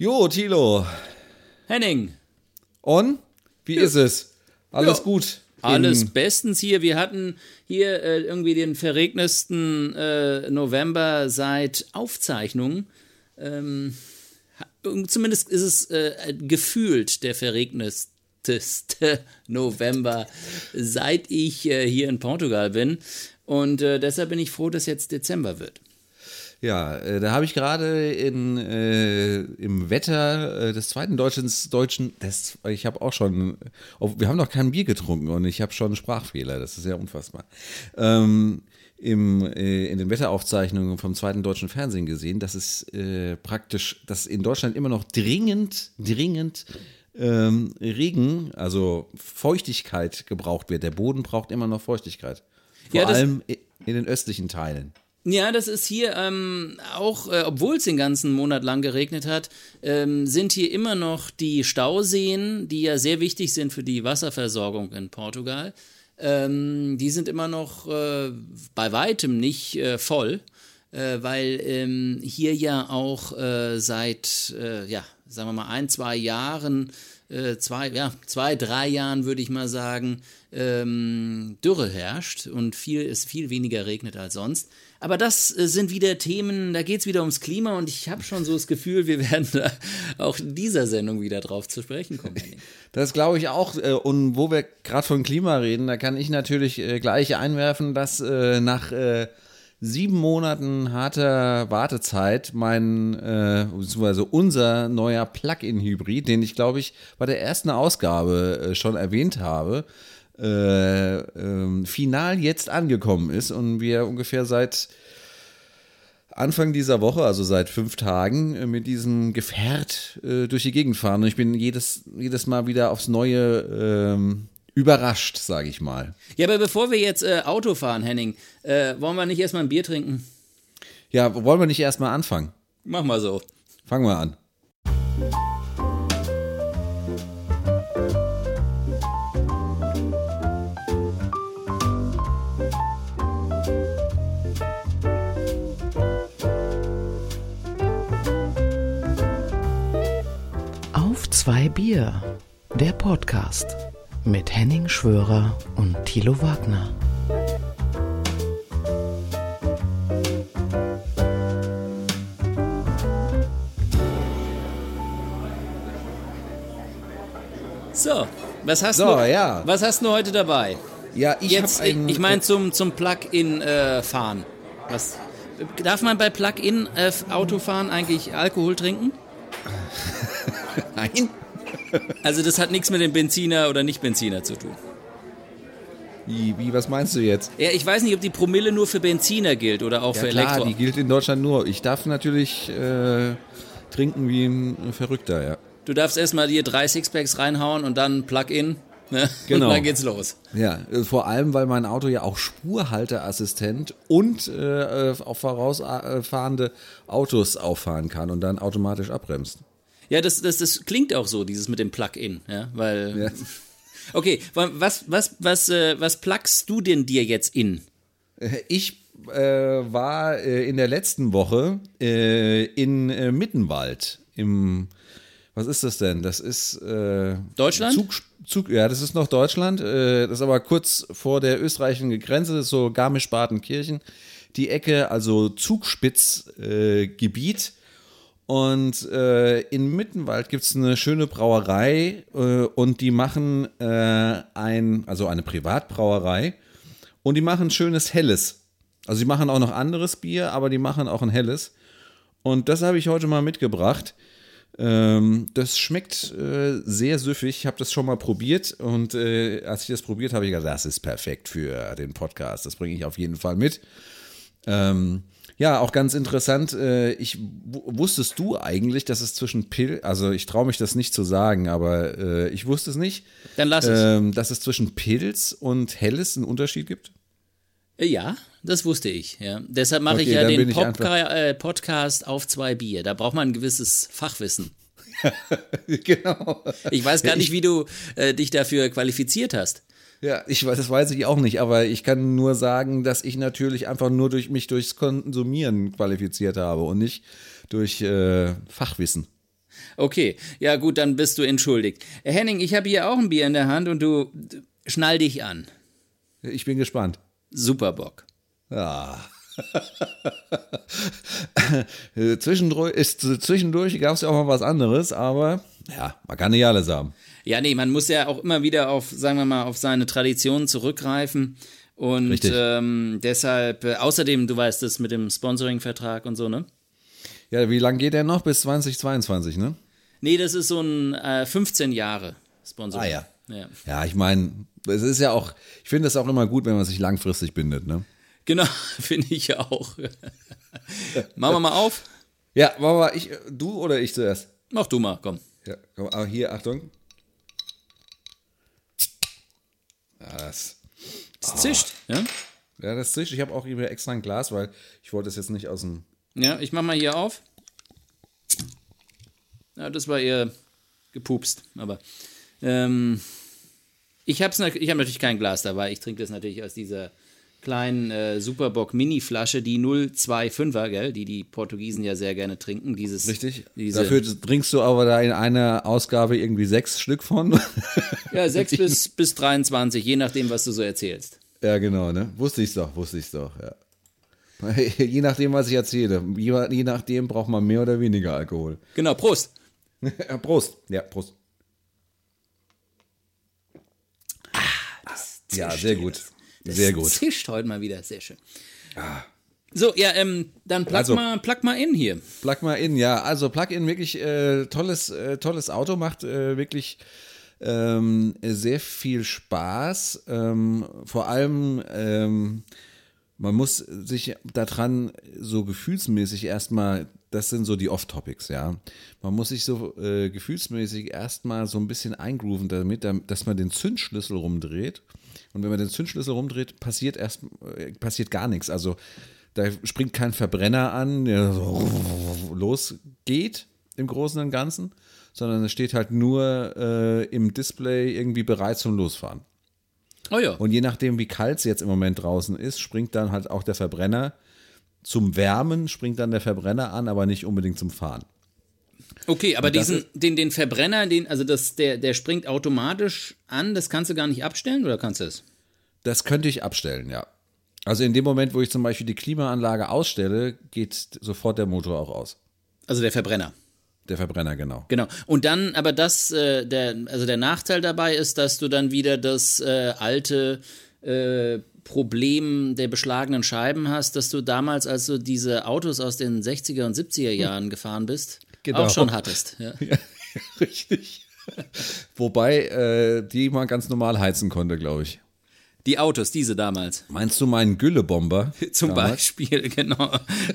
Jo, Tilo. Henning. Und? Wie ja. ist es? Alles ja. gut? Alles bestens hier. Wir hatten hier äh, irgendwie den verregnetsten äh, November seit Aufzeichnung. Ähm, zumindest ist es äh, gefühlt der verregnetste November, seit ich äh, hier in Portugal bin. Und äh, deshalb bin ich froh, dass jetzt Dezember wird. Ja, äh, da habe ich gerade in, äh, im Wetter äh, des zweiten Deutschens, Deutschen, das, ich habe auch schon, wir haben noch kein Bier getrunken und ich habe schon einen Sprachfehler, das ist ja unfassbar. Ähm, im, äh, in den Wetteraufzeichnungen vom zweiten deutschen Fernsehen gesehen, dass es äh, praktisch, dass in Deutschland immer noch dringend, dringend ähm, Regen, also Feuchtigkeit gebraucht wird. Der Boden braucht immer noch Feuchtigkeit. Vor ja, allem in den östlichen Teilen. Ja, das ist hier ähm, auch, äh, obwohl es den ganzen Monat lang geregnet hat, ähm, sind hier immer noch die Stauseen, die ja sehr wichtig sind für die Wasserversorgung in Portugal. Ähm, die sind immer noch äh, bei weitem nicht äh, voll, äh, weil ähm, hier ja auch äh, seit, äh, ja, sagen wir mal, ein, zwei Jahren, zwei, ja, zwei, drei Jahren würde ich mal sagen, ähm, Dürre herrscht und viel, es viel weniger regnet als sonst. Aber das äh, sind wieder Themen, da geht es wieder ums Klima und ich habe schon so das Gefühl, wir werden da auch in dieser Sendung wieder drauf zu sprechen kommen. Das glaube ich auch. Äh, und wo wir gerade von Klima reden, da kann ich natürlich äh, gleich einwerfen, dass nach sieben Monaten harter Wartezeit mein, beziehungsweise unser neuer Plug-in-Hybrid, den ich glaube ich bei der ersten Ausgabe schon erwähnt habe, äh, äh, final jetzt angekommen ist und wir ungefähr seit Anfang dieser Woche, also seit fünf Tagen, äh, mit diesem Gefährt äh, durch die Gegend fahren. Und ich bin jedes, jedes Mal wieder aufs Neue ähm, überrascht, sage ich mal. Ja, aber bevor wir jetzt äh, Auto fahren, Henning, äh, wollen wir nicht erstmal ein Bier trinken? Ja, wollen wir nicht erstmal anfangen? Mach mal so. Fangen wir an. Zwei Bier, der Podcast mit Henning Schwörer und Thilo Wagner. So, was hast so, du? Ja. Was hast du heute dabei? Ja, ich Jetzt, ich, ich meine zum zum Plug-in äh, fahren. Was darf man bei Plug-in äh, Autofahren eigentlich Alkohol trinken? Nein. Also das hat nichts mit dem Benziner oder Nicht-Benziner zu tun. Wie, wie, was meinst du jetzt? Ja, ich weiß nicht, ob die Promille nur für Benziner gilt oder auch ja, für klar, Elektro. die gilt in Deutschland nur. Ich darf natürlich äh, trinken wie ein Verrückter, ja. Du darfst erstmal dir drei Sixpacks reinhauen und dann Plug-in. Ne? Genau. Und dann geht's los. Ja, äh, vor allem, weil mein Auto ja auch Spurhalteassistent und äh, auf vorausfahrende Autos auffahren kann und dann automatisch abbremst. Ja, das, das, das klingt auch so, dieses mit dem Plug-in, ja, weil. Ja. Okay, was, was, was, äh, was plugst du denn dir jetzt in? Ich äh, war äh, in der letzten Woche äh, in äh, Mittenwald im was ist das denn? Das ist äh, Deutschland? Zug, Zug, ja, das ist noch Deutschland. das ist aber kurz vor der österreichischen Grenze, das ist so Garmisch-Partenkirchen. Die Ecke, also Zugspitzgebiet. Und äh, in Mittenwald gibt es eine schöne Brauerei äh, und die machen äh, ein, also eine Privatbrauerei und die machen schönes Helles. Also die machen auch noch anderes Bier, aber die machen auch ein Helles. Und das habe ich heute mal mitgebracht. Ähm, das schmeckt äh, sehr süffig. Ich habe das schon mal probiert und äh, als ich das probiert habe, ich gesagt, das ist perfekt für den Podcast. Das bringe ich auf jeden Fall mit. Ähm, ja, auch ganz interessant. Äh, ich wusstest du eigentlich, dass es zwischen Pilz, also ich traue mich das nicht zu sagen, aber äh, ich wusste es nicht. Dann lass es. Ähm, dass es zwischen Pilz und Helles einen Unterschied gibt? Äh, ja, das wusste ich. Ja. Deshalb mache okay, ich ja den Podca äh, Podcast auf zwei Bier. Da braucht man ein gewisses Fachwissen. genau. Ich weiß gar nicht, wie du äh, dich dafür qualifiziert hast. Ja, ich weiß, das weiß ich auch nicht, aber ich kann nur sagen, dass ich natürlich einfach nur durch mich durchs Konsumieren qualifiziert habe und nicht durch äh, Fachwissen. Okay, ja gut, dann bist du entschuldigt. Henning, ich habe hier auch ein Bier in der Hand und du schnall dich an. Ich bin gespannt. Superbock. Ja. zwischendurch ist, zwischendurch gab es ja auch mal was anderes, aber ja, man kann nicht alles haben. Ja, nee, man muss ja auch immer wieder auf, sagen wir mal, auf seine Traditionen zurückgreifen. Und ähm, deshalb, äh, außerdem, du weißt das mit dem Sponsoring-Vertrag und so, ne? Ja, wie lange geht der noch? Bis 2022, ne? Nee, das ist so ein äh, 15 Jahre Sponsoring. Ah ja. Ja, ja ich meine, es ist ja auch, ich finde es auch immer gut, wenn man sich langfristig bindet, ne? Genau, finde ich auch. Machen wir mal auf. Ja, machen wir mal, ich, du oder ich zuerst? Mach du mal, komm. Ja, komm, aber hier, Achtung. Das, das zischt, ja? Ja, das zischt. Ich habe auch hier extra ein Glas, weil ich wollte es jetzt nicht aus dem. Ja, ich mach mal hier auf. Ja, das war eher gepupst, aber. Ähm, ich habe hab natürlich kein Glas dabei. Ich trinke das natürlich aus dieser kleinen äh, Superbock Mini-Flasche, die 025er, gell, die die Portugiesen ja sehr gerne trinken. Dieses, Richtig. Dafür trinkst du aber da in einer Ausgabe irgendwie sechs Stück von. ja, sechs bis, bis 23, je nachdem, was du so erzählst. Ja, genau, ne? Wusste ich's doch, wusste ich's doch, ja. Je nachdem, was ich erzähle. Je, je nachdem braucht man mehr oder weniger Alkohol. Genau, Prost. Prost. Ja, Prost. Ah, ja, sehr gut. Das Sehr gut. zischt heute mal wieder. Sehr schön. Ah. So, ja, ähm, dann plug, also, mal, plug mal in hier. Plug mal in, ja. Also Plug in wirklich äh, tolles, äh, tolles Auto, macht äh, wirklich ähm, sehr viel Spaß. Ähm, vor allem, ähm, man muss sich daran so gefühlsmäßig erstmal, das sind so die Off-Topics, ja. Man muss sich so äh, gefühlsmäßig erstmal so ein bisschen eingrooven damit, dass man den Zündschlüssel rumdreht und wenn man den Zündschlüssel rumdreht, passiert erst äh, passiert gar nichts. Also da springt kein Verbrenner an, der so losgeht im Großen und Ganzen, sondern es steht halt nur äh, im Display irgendwie bereit zum Losfahren. Oh ja. Und je nachdem, wie kalt es jetzt im Moment draußen ist, springt dann halt auch der Verbrenner zum Wärmen, springt dann der Verbrenner an, aber nicht unbedingt zum Fahren. Okay, aber diesen, den, den Verbrenner, den, also das, der, der springt automatisch an, das kannst du gar nicht abstellen oder kannst du es? Das könnte ich abstellen, ja. Also in dem Moment, wo ich zum Beispiel die Klimaanlage ausstelle, geht sofort der Motor auch aus. Also der Verbrenner. Der Verbrenner, genau. Genau. Und dann, aber das, äh, der, also der Nachteil dabei ist, dass du dann wieder das äh, alte äh, Problem der beschlagenen Scheiben hast, dass du damals, als du diese Autos aus den 60er und 70er Jahren hm. gefahren bist, genau. auch schon hattest. Ja, ja richtig. Wobei äh, die man ganz normal heizen konnte, glaube ich. Die Autos, diese damals. Meinst du meinen Güllebomber? Zum damals? Beispiel, genau.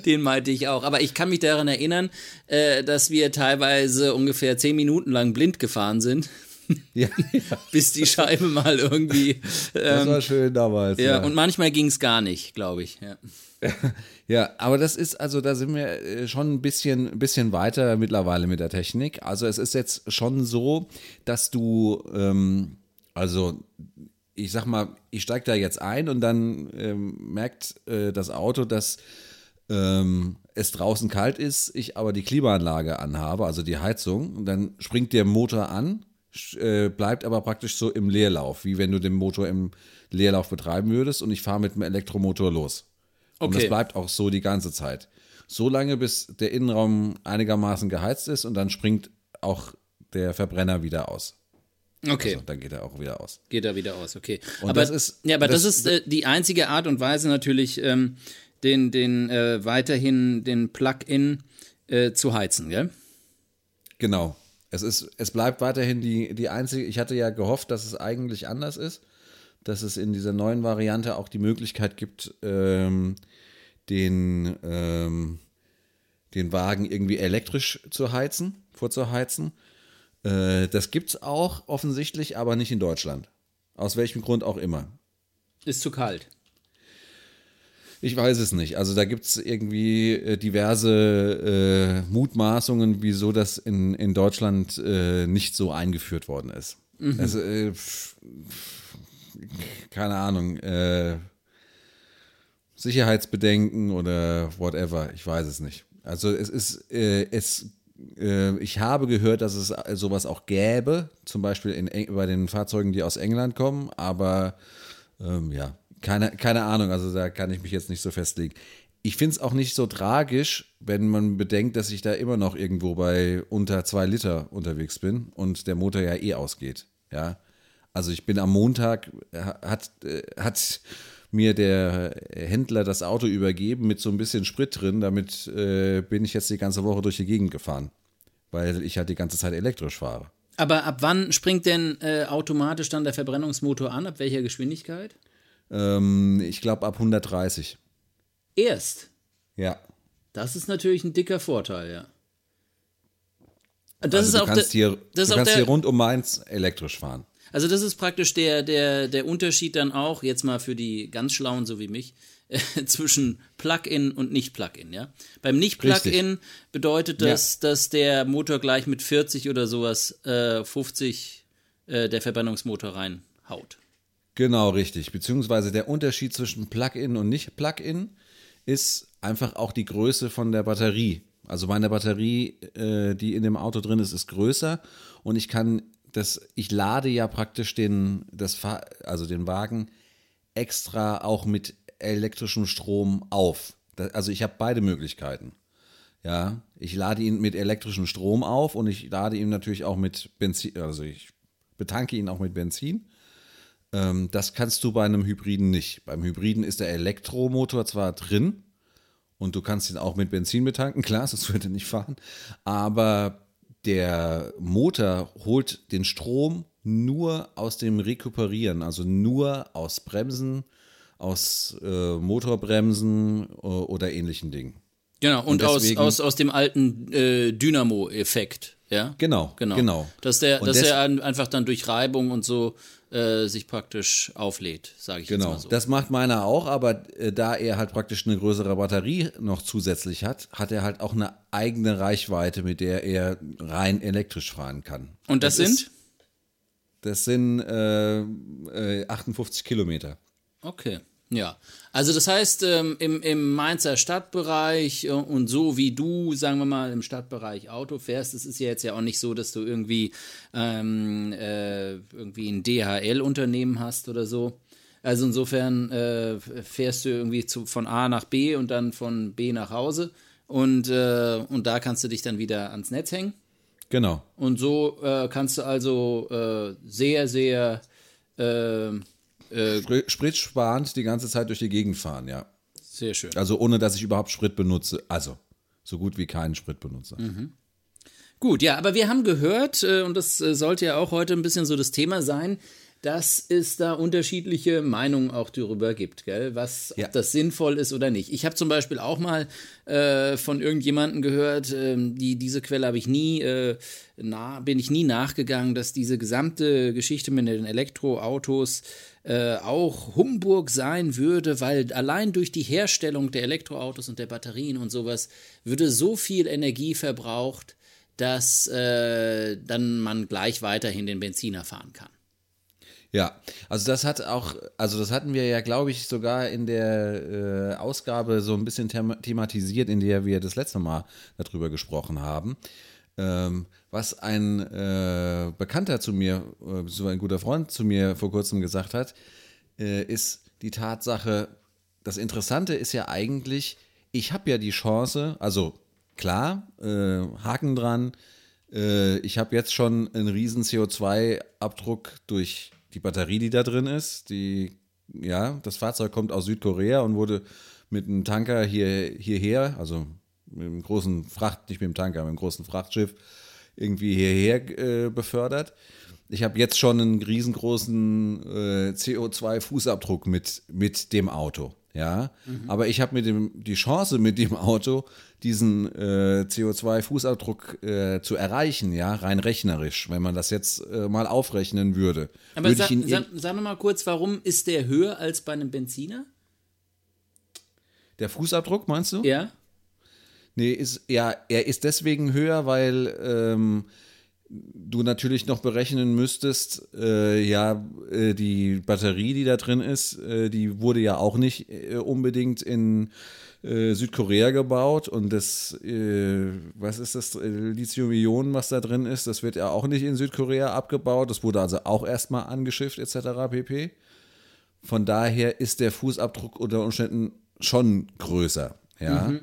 Den meinte ich auch. Aber ich kann mich daran erinnern, äh, dass wir teilweise ungefähr zehn Minuten lang blind gefahren sind. Ja. Bis die Scheibe mal irgendwie. Ähm, das war schön damals. Ja, ja. und manchmal ging es gar nicht, glaube ich. Ja. Ja, aber das ist, also da sind wir äh, schon ein bisschen, ein bisschen weiter mittlerweile mit der Technik. Also es ist jetzt schon so, dass du, ähm, also ich sag mal, ich steige da jetzt ein und dann ähm, merkt äh, das Auto, dass ähm, es draußen kalt ist, ich aber die Klimaanlage anhabe, also die Heizung, und dann springt der Motor an, äh, bleibt aber praktisch so im Leerlauf, wie wenn du den Motor im Leerlauf betreiben würdest und ich fahre mit dem Elektromotor los. Und okay. das bleibt auch so die ganze Zeit. So lange, bis der Innenraum einigermaßen geheizt ist und dann springt auch der Verbrenner wieder aus. Okay. Also, dann geht er auch wieder aus. Geht er wieder aus, okay. Und aber das ist, ja, aber das, das ist äh, die einzige Art und Weise natürlich, ähm, den, den äh, weiterhin den Plug-in äh, zu heizen, gell? Genau. Es, ist, es bleibt weiterhin die, die einzige. Ich hatte ja gehofft, dass es eigentlich anders ist, dass es in dieser neuen Variante auch die Möglichkeit gibt, ähm, den, ähm, den Wagen irgendwie elektrisch zu heizen, vorzuheizen. Äh, das gibt es auch offensichtlich, aber nicht in Deutschland. Aus welchem Grund auch immer. Ist zu kalt. Ich weiß es nicht. Also da gibt es irgendwie äh, diverse äh, Mutmaßungen, wieso das in, in Deutschland äh, nicht so eingeführt worden ist. Mhm. Also, äh, keine Ahnung, äh, Sicherheitsbedenken oder whatever, ich weiß es nicht. Also es ist, äh, es ich habe gehört, dass es sowas auch gäbe, zum Beispiel in, bei den Fahrzeugen, die aus England kommen, aber ähm, ja, keine, keine Ahnung, also da kann ich mich jetzt nicht so festlegen. Ich finde es auch nicht so tragisch, wenn man bedenkt, dass ich da immer noch irgendwo bei unter zwei Liter unterwegs bin und der Motor ja eh ausgeht. Ja, also ich bin am Montag, hat, äh, hat mir der Händler das Auto übergeben mit so ein bisschen Sprit drin. Damit äh, bin ich jetzt die ganze Woche durch die Gegend gefahren, weil ich halt die ganze Zeit elektrisch fahre. Aber ab wann springt denn äh, automatisch dann der Verbrennungsmotor an? Ab welcher Geschwindigkeit? Ähm, ich glaube ab 130. Erst? Ja. Das ist natürlich ein dicker Vorteil, ja. Das also ist du auch kannst, hier, das du kannst der, hier rund um Mainz elektrisch fahren. Also das ist praktisch der, der, der Unterschied dann auch, jetzt mal für die ganz Schlauen so wie mich, äh, zwischen Plug-in und Nicht-Plug-in. Ja? Beim Nicht-Plug-in bedeutet das, ja. dass der Motor gleich mit 40 oder sowas äh, 50 äh, der Verbrennungsmotor reinhaut. Genau, richtig. Beziehungsweise der Unterschied zwischen Plug-in und Nicht-Plug-in ist einfach auch die Größe von der Batterie. Also meine Batterie, äh, die in dem Auto drin ist, ist größer und ich kann das, ich lade ja praktisch den, das, also den Wagen extra auch mit elektrischem Strom auf. also ich habe beide Möglichkeiten. Ja, ich lade ihn mit elektrischem Strom auf und ich lade ihn natürlich auch mit Benzin, also ich betanke ihn auch mit Benzin. Ähm, das kannst du bei einem Hybriden nicht. Beim Hybriden ist der Elektromotor zwar drin und du kannst ihn auch mit Benzin betanken, klar, sonst würde er nicht fahren, aber der Motor holt den Strom nur aus dem Rekuperieren, also nur aus Bremsen, aus äh, Motorbremsen äh, oder ähnlichen Dingen. Genau, und, und deswegen, aus, aus, aus dem alten äh, Dynamo-Effekt. Ja? Genau, genau. genau. Dass der, dass der einfach dann durch Reibung und so äh, sich praktisch auflädt, sage ich genau. jetzt mal so. Das macht meiner auch, aber äh, da er halt praktisch eine größere Batterie noch zusätzlich hat, hat er halt auch eine eigene Reichweite, mit der er rein elektrisch fahren kann. Und das, das sind? Ist, das sind äh, 58 äh, Kilometer. Okay. Ja, also das heißt, ähm, im, im Mainzer Stadtbereich äh, und so wie du, sagen wir mal, im Stadtbereich Auto fährst, es ist ja jetzt ja auch nicht so, dass du irgendwie, ähm, äh, irgendwie ein DHL-Unternehmen hast oder so. Also insofern äh, fährst du irgendwie zu, von A nach B und dann von B nach Hause und, äh, und da kannst du dich dann wieder ans Netz hängen. Genau. Und so äh, kannst du also sehr, sehr äh, spritsparend die ganze Zeit durch die Gegend fahren, ja. Sehr schön. Also ohne, dass ich überhaupt Sprit benutze. Also so gut wie keinen Sprit benutze. Mhm. Gut, ja, aber wir haben gehört, äh, und das äh, sollte ja auch heute ein bisschen so das Thema sein, dass es da unterschiedliche Meinungen auch darüber gibt, gell? was ja. ob das sinnvoll ist oder nicht. Ich habe zum Beispiel auch mal äh, von irgendjemandem gehört, äh, die diese Quelle habe ich nie äh, nah, bin ich nie nachgegangen, dass diese gesamte Geschichte mit den Elektroautos äh, auch Humburg sein würde, weil allein durch die Herstellung der Elektroautos und der Batterien und sowas würde so viel Energie verbraucht, dass äh, dann man gleich weiterhin den Benziner fahren kann. Ja, also das hat auch, also das hatten wir ja, glaube ich, sogar in der äh, Ausgabe so ein bisschen thematisiert, in der wir das letzte Mal darüber gesprochen haben. Ähm, was ein äh, Bekannter zu mir, äh, so ein guter Freund zu mir vor kurzem gesagt hat, äh, ist die Tatsache, das Interessante ist ja eigentlich, ich habe ja die Chance, also klar, äh, Haken dran, äh, ich habe jetzt schon einen riesen CO2-Abdruck durch die Batterie, die da drin ist. Die, ja, das Fahrzeug kommt aus Südkorea und wurde mit einem Tanker hier, hierher, also mit einem großen Fracht, nicht mit dem Tanker, mit einem großen Frachtschiff irgendwie hierher äh, befördert. Ich habe jetzt schon einen riesengroßen äh, CO2-Fußabdruck mit, mit dem Auto. Ja, mhm. aber ich habe mit dem die Chance mit dem Auto diesen äh, CO2-Fußabdruck äh, zu erreichen, ja, rein rechnerisch, wenn man das jetzt äh, mal aufrechnen würde. Aber würde sa sa sag mal kurz, warum ist der höher als bei einem Benziner? Der Fußabdruck, meinst du? Ja. Nee, ist, ja, er ist deswegen höher, weil ähm, du natürlich noch berechnen müsstest, äh, ja, äh, die Batterie, die da drin ist, äh, die wurde ja auch nicht äh, unbedingt in äh, Südkorea gebaut und das, äh, was ist das, Lithium-Ionen, was da drin ist, das wird ja auch nicht in Südkorea abgebaut. Das wurde also auch erstmal angeschifft etc. pp. Von daher ist der Fußabdruck unter Umständen schon größer. Ja. Mhm.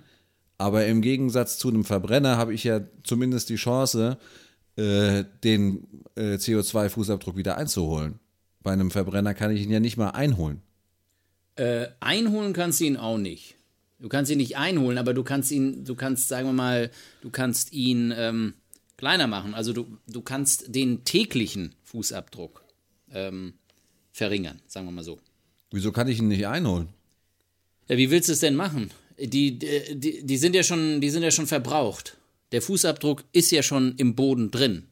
Aber im Gegensatz zu einem Verbrenner habe ich ja zumindest die Chance, äh, den äh, CO2-Fußabdruck wieder einzuholen. Bei einem Verbrenner kann ich ihn ja nicht mal einholen. Äh, einholen kannst du ihn auch nicht. Du kannst ihn nicht einholen, aber du kannst ihn, du kannst, sagen wir mal, du kannst ihn ähm, kleiner machen. Also du, du kannst den täglichen Fußabdruck ähm, verringern, sagen wir mal so. Wieso kann ich ihn nicht einholen? Ja, wie willst du es denn machen? Die, die, die, sind ja schon, die sind ja schon verbraucht. Der Fußabdruck ist ja schon im Boden drin.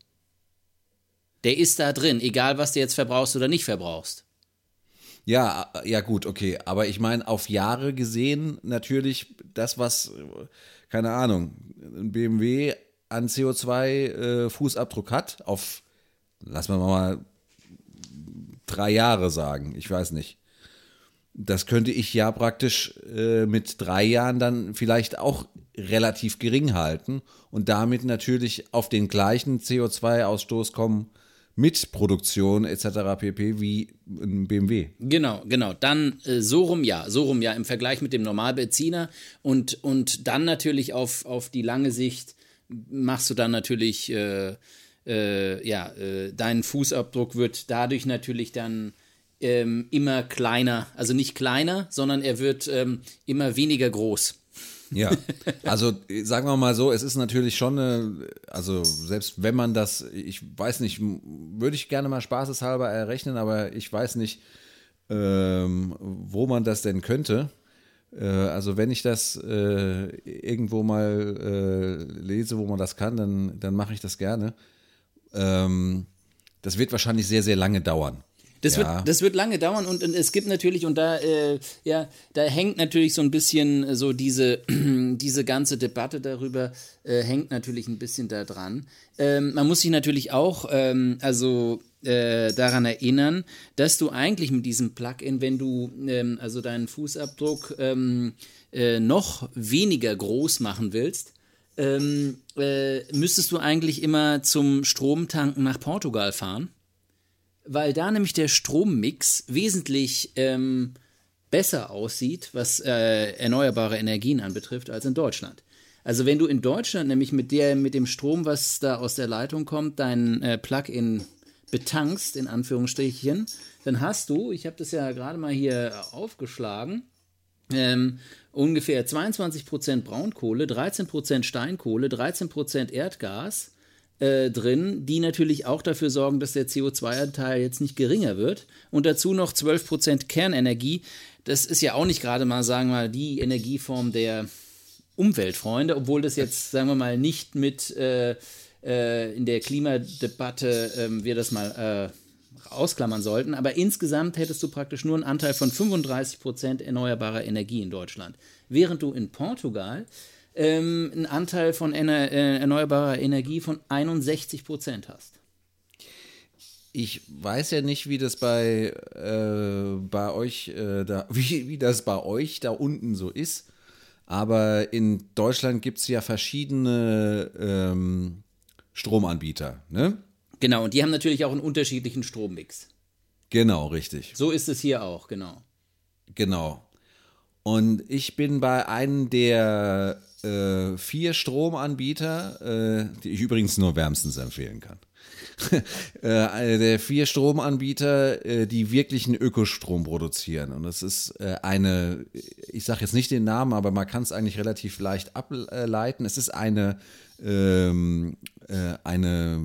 Der ist da drin, egal was du jetzt verbrauchst oder nicht verbrauchst. Ja, ja gut, okay. Aber ich meine, auf Jahre gesehen natürlich das, was, keine Ahnung, ein BMW an CO2-Fußabdruck äh, hat, auf, lassen wir mal drei Jahre sagen, ich weiß nicht das könnte ich ja praktisch äh, mit drei Jahren dann vielleicht auch relativ gering halten und damit natürlich auf den gleichen CO2-Ausstoß kommen mit Produktion etc. pp. wie ein BMW. Genau, genau. Dann äh, so rum ja, so rum ja im Vergleich mit dem Normalbenziner und, und dann natürlich auf, auf die lange Sicht machst du dann natürlich, äh, äh, ja, äh, dein Fußabdruck wird dadurch natürlich dann ähm, immer kleiner. Also nicht kleiner, sondern er wird ähm, immer weniger groß. Ja, also sagen wir mal so, es ist natürlich schon eine, also selbst wenn man das, ich weiß nicht, würde ich gerne mal spaßeshalber errechnen, aber ich weiß nicht, ähm, wo man das denn könnte. Äh, also wenn ich das äh, irgendwo mal äh, lese, wo man das kann, dann, dann mache ich das gerne. Ähm, das wird wahrscheinlich sehr, sehr lange dauern. Das, ja. wird, das wird lange dauern und, und es gibt natürlich, und da, äh, ja, da hängt natürlich so ein bisschen so diese, diese ganze Debatte darüber, äh, hängt natürlich ein bisschen da dran. Ähm, man muss sich natürlich auch, ähm, also äh, daran erinnern, dass du eigentlich mit diesem Plugin, wenn du ähm, also deinen Fußabdruck ähm, äh, noch weniger groß machen willst, ähm, äh, müsstest du eigentlich immer zum Stromtanken nach Portugal fahren weil da nämlich der Strommix wesentlich ähm, besser aussieht, was äh, erneuerbare Energien anbetrifft, als in Deutschland. Also wenn du in Deutschland nämlich mit der mit dem Strom, was da aus der Leitung kommt, dein äh, Plug-in betankst in Anführungsstrichen, dann hast du, ich habe das ja gerade mal hier aufgeschlagen, ähm, ungefähr 22% Braunkohle, 13% Steinkohle, 13% Erdgas, äh, drin, die natürlich auch dafür sorgen, dass der CO2-Anteil jetzt nicht geringer wird. Und dazu noch 12% Kernenergie. Das ist ja auch nicht gerade mal, sagen wir mal, die Energieform der Umweltfreunde, obwohl das jetzt, sagen wir mal, nicht mit äh, äh, in der Klimadebatte ähm, wir das mal äh, ausklammern sollten. Aber insgesamt hättest du praktisch nur einen Anteil von 35% erneuerbarer Energie in Deutschland. Während du in Portugal ähm, einen Anteil von ener äh, erneuerbarer Energie von 61 Prozent hast. Ich weiß ja nicht, wie das bei, äh, bei euch äh, da, wie, wie das bei euch da unten so ist. Aber in Deutschland gibt es ja verschiedene ähm, Stromanbieter, ne? Genau, und die haben natürlich auch einen unterschiedlichen Strommix. Genau, richtig. So ist es hier auch, genau. Genau. Und ich bin bei einem der äh, vier Stromanbieter, äh, die ich übrigens nur wärmstens empfehlen kann. äh, der vier Stromanbieter, äh, die wirklich einen Ökostrom produzieren. Und das ist äh, eine, ich sage jetzt nicht den Namen, aber man kann es eigentlich relativ leicht ableiten. Es ist eine, ähm, äh, eine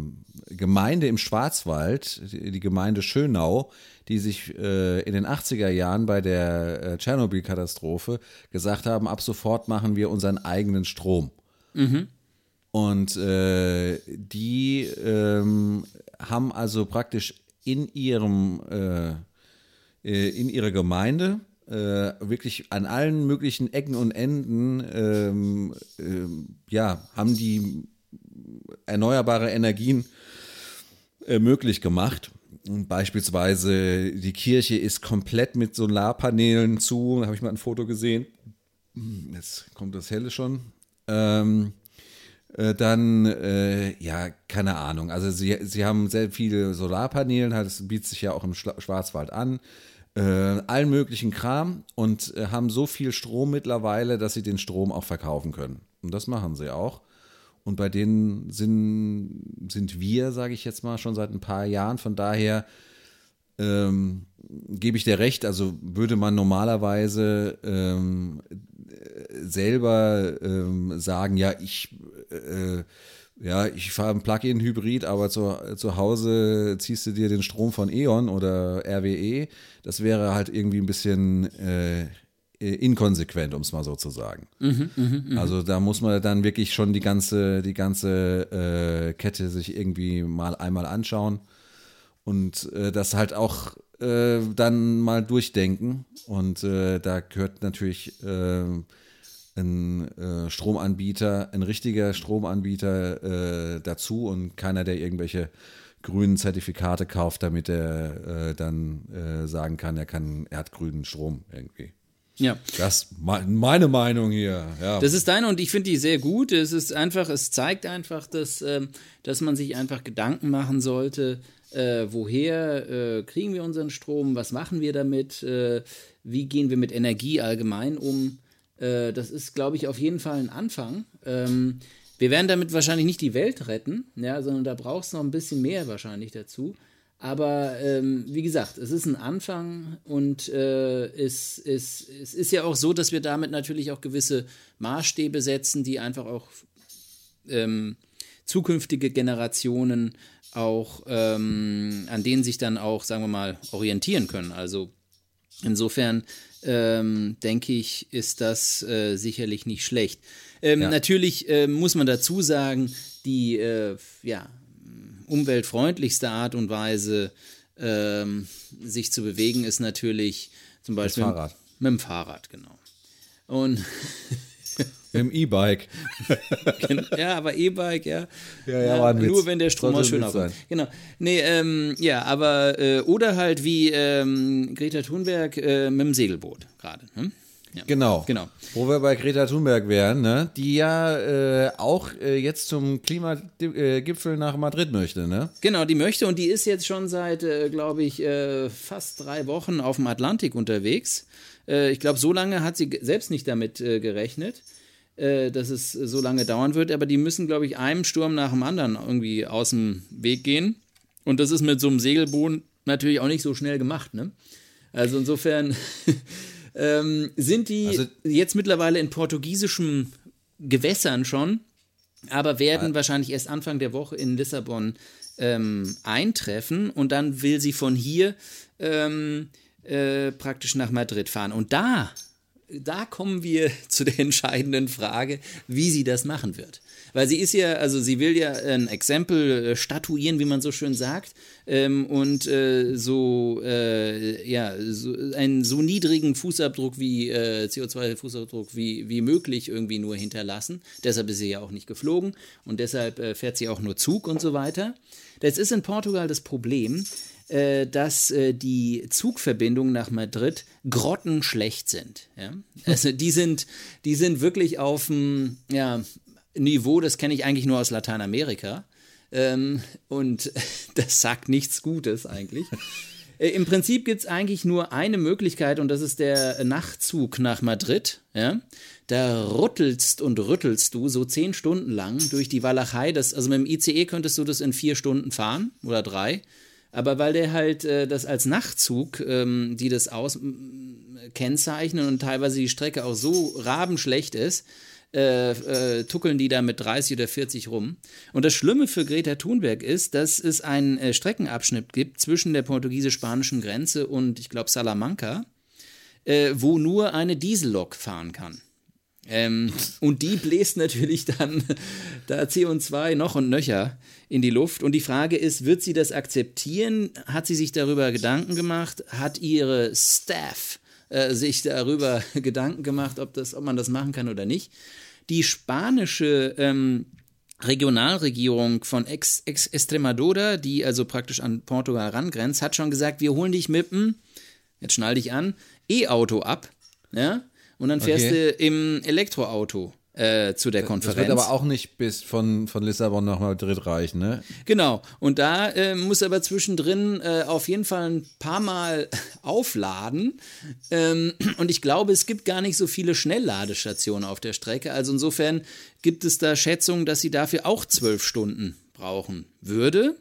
Gemeinde im Schwarzwald, die Gemeinde Schönau, die sich äh, in den 80er Jahren bei der äh, Tschernobyl-Katastrophe gesagt haben, ab sofort machen wir unseren eigenen Strom. Mhm. Und äh, die ähm, haben also praktisch in ihrem äh, äh, in ihrer Gemeinde äh, wirklich an allen möglichen Ecken und Enden ähm, ähm, ja haben die erneuerbare Energien möglich gemacht. Beispielsweise die Kirche ist komplett mit Solarpanelen zu, da habe ich mal ein Foto gesehen. jetzt kommt das Helle schon. Ähm, äh, dann, äh, ja, keine Ahnung. Also sie, sie haben sehr viele Solarpaneele, halt, das bietet sich ja auch im Schwarzwald an. Äh, allen möglichen Kram und äh, haben so viel Strom mittlerweile, dass sie den Strom auch verkaufen können. Und das machen sie auch. Und bei denen sind, sind wir, sage ich jetzt mal, schon seit ein paar Jahren. Von daher ähm, gebe ich dir recht. Also würde man normalerweise ähm, selber ähm, sagen, ja, ich, äh, ja, ich fahre ein Plug-in-Hybrid, aber zu, zu Hause ziehst du dir den Strom von E.ON oder RWE. Das wäre halt irgendwie ein bisschen äh, inkonsequent, um es mal so zu sagen. Mhm, mh, mh. Also da muss man dann wirklich schon die ganze, die ganze äh, Kette sich irgendwie mal einmal anschauen und äh, das halt auch äh, dann mal durchdenken. Und äh, da gehört natürlich äh, ein äh, Stromanbieter, ein richtiger Stromanbieter äh, dazu und keiner, der irgendwelche grünen Zertifikate kauft, damit er dann sagen kann, er kann, er hat grünen Strom irgendwie. Ja. Das ist meine Meinung hier. Ja. Das ist deine und ich finde die sehr gut. Es ist einfach, es zeigt einfach, dass, ähm, dass man sich einfach Gedanken machen sollte, äh, woher äh, kriegen wir unseren Strom, was machen wir damit, äh, wie gehen wir mit Energie allgemein um. Äh, das ist, glaube ich, auf jeden Fall ein Anfang. Ähm, wir werden damit wahrscheinlich nicht die Welt retten, ja, sondern da braucht es noch ein bisschen mehr wahrscheinlich dazu. Aber ähm, wie gesagt, es ist ein Anfang und äh, es, es, es ist ja auch so, dass wir damit natürlich auch gewisse Maßstäbe setzen, die einfach auch ähm, zukünftige Generationen auch, ähm, an denen sich dann auch, sagen wir mal, orientieren können. Also insofern ähm, denke ich, ist das äh, sicherlich nicht schlecht. Ähm, ja. Natürlich äh, muss man dazu sagen, die äh, ja, umweltfreundlichste Art und Weise, ähm, sich zu bewegen, ist natürlich zum Beispiel mit dem Fahrrad. Mit dem Fahrrad, genau. Und Im E-Bike. ja, aber E-Bike, ja. Ja, ja, war Nur Witz. wenn der Strom aus Schönau kommt. Genau. Nee, ähm, ja, aber, äh, oder halt wie ähm, Greta Thunberg äh, mit dem Segelboot gerade. Hm? Ja. Genau. genau. Wo wir bei Greta Thunberg wären, ne? die ja äh, auch äh, jetzt zum Klimagipfel nach Madrid möchte. Ne? Genau, die möchte und die ist jetzt schon seit, äh, glaube ich, äh, fast drei Wochen auf dem Atlantik unterwegs. Äh, ich glaube, so lange hat sie selbst nicht damit äh, gerechnet dass es so lange dauern wird, aber die müssen, glaube ich, einem Sturm nach dem anderen irgendwie aus dem Weg gehen. Und das ist mit so einem Segelboot natürlich auch nicht so schnell gemacht. Ne? Also insofern ähm, sind die also, jetzt mittlerweile in portugiesischen Gewässern schon, aber werden äh, wahrscheinlich erst Anfang der Woche in Lissabon ähm, eintreffen und dann will sie von hier ähm, äh, praktisch nach Madrid fahren. Und da, da kommen wir zu der entscheidenden Frage, wie sie das machen wird. Weil sie ist ja, also sie will ja ein Exempel äh, statuieren, wie man so schön sagt, ähm, und äh, so, äh, ja, so, einen so niedrigen Fußabdruck wie äh, CO2-Fußabdruck wie, wie möglich irgendwie nur hinterlassen. Deshalb ist sie ja auch nicht geflogen und deshalb äh, fährt sie auch nur Zug und so weiter. Das ist in Portugal das Problem, äh, dass die Zugverbindungen nach Madrid grottenschlecht sind. Ja? Also die sind, die sind wirklich auf dem, ja, Niveau, das kenne ich eigentlich nur aus Lateinamerika. Ähm, und das sagt nichts Gutes eigentlich. Äh, Im Prinzip gibt es eigentlich nur eine Möglichkeit und das ist der Nachtzug nach Madrid. Ja? Da rüttelst und rüttelst du so zehn Stunden lang durch die Walachei. Das, also mit dem ICE könntest du das in vier Stunden fahren oder drei. Aber weil der halt äh, das als Nachtzug, ähm, die das aus kennzeichnen und teilweise die Strecke auch so rabenschlecht ist, äh, äh, tuckeln die da mit 30 oder 40 rum. Und das Schlimme für Greta Thunberg ist, dass es einen äh, Streckenabschnitt gibt zwischen der portugiesisch-spanischen Grenze und, ich glaube, Salamanca, äh, wo nur eine Diesellok fahren kann. Ähm, und die bläst natürlich dann da CO2 noch und nöcher in die Luft. Und die Frage ist, wird sie das akzeptieren? Hat sie sich darüber Gedanken gemacht? Hat ihre Staff äh, sich darüber Gedanken gemacht, ob, das, ob man das machen kann oder nicht? Die spanische ähm, Regionalregierung von Ex, Ex Extremadura, die also praktisch an Portugal rangrenzt, hat schon gesagt, wir holen dich mit dem, jetzt schnall dich an, E-Auto ab, ja, und dann fährst Okay. du im Elektroauto äh, zu der Das Konferenz. wird aber auch nicht bis von, von Lissabon nach Madrid reichen, ne? Genau. Und da äh, muss aber zwischendrin äh, auf jeden Fall ein paar Mal aufladen. Ähm, und ich glaube, es gibt gar nicht so viele Schnellladestationen auf der Strecke. Also insofern gibt es da Schätzungen, dass sie dafür auch zwölf Stunden brauchen würde.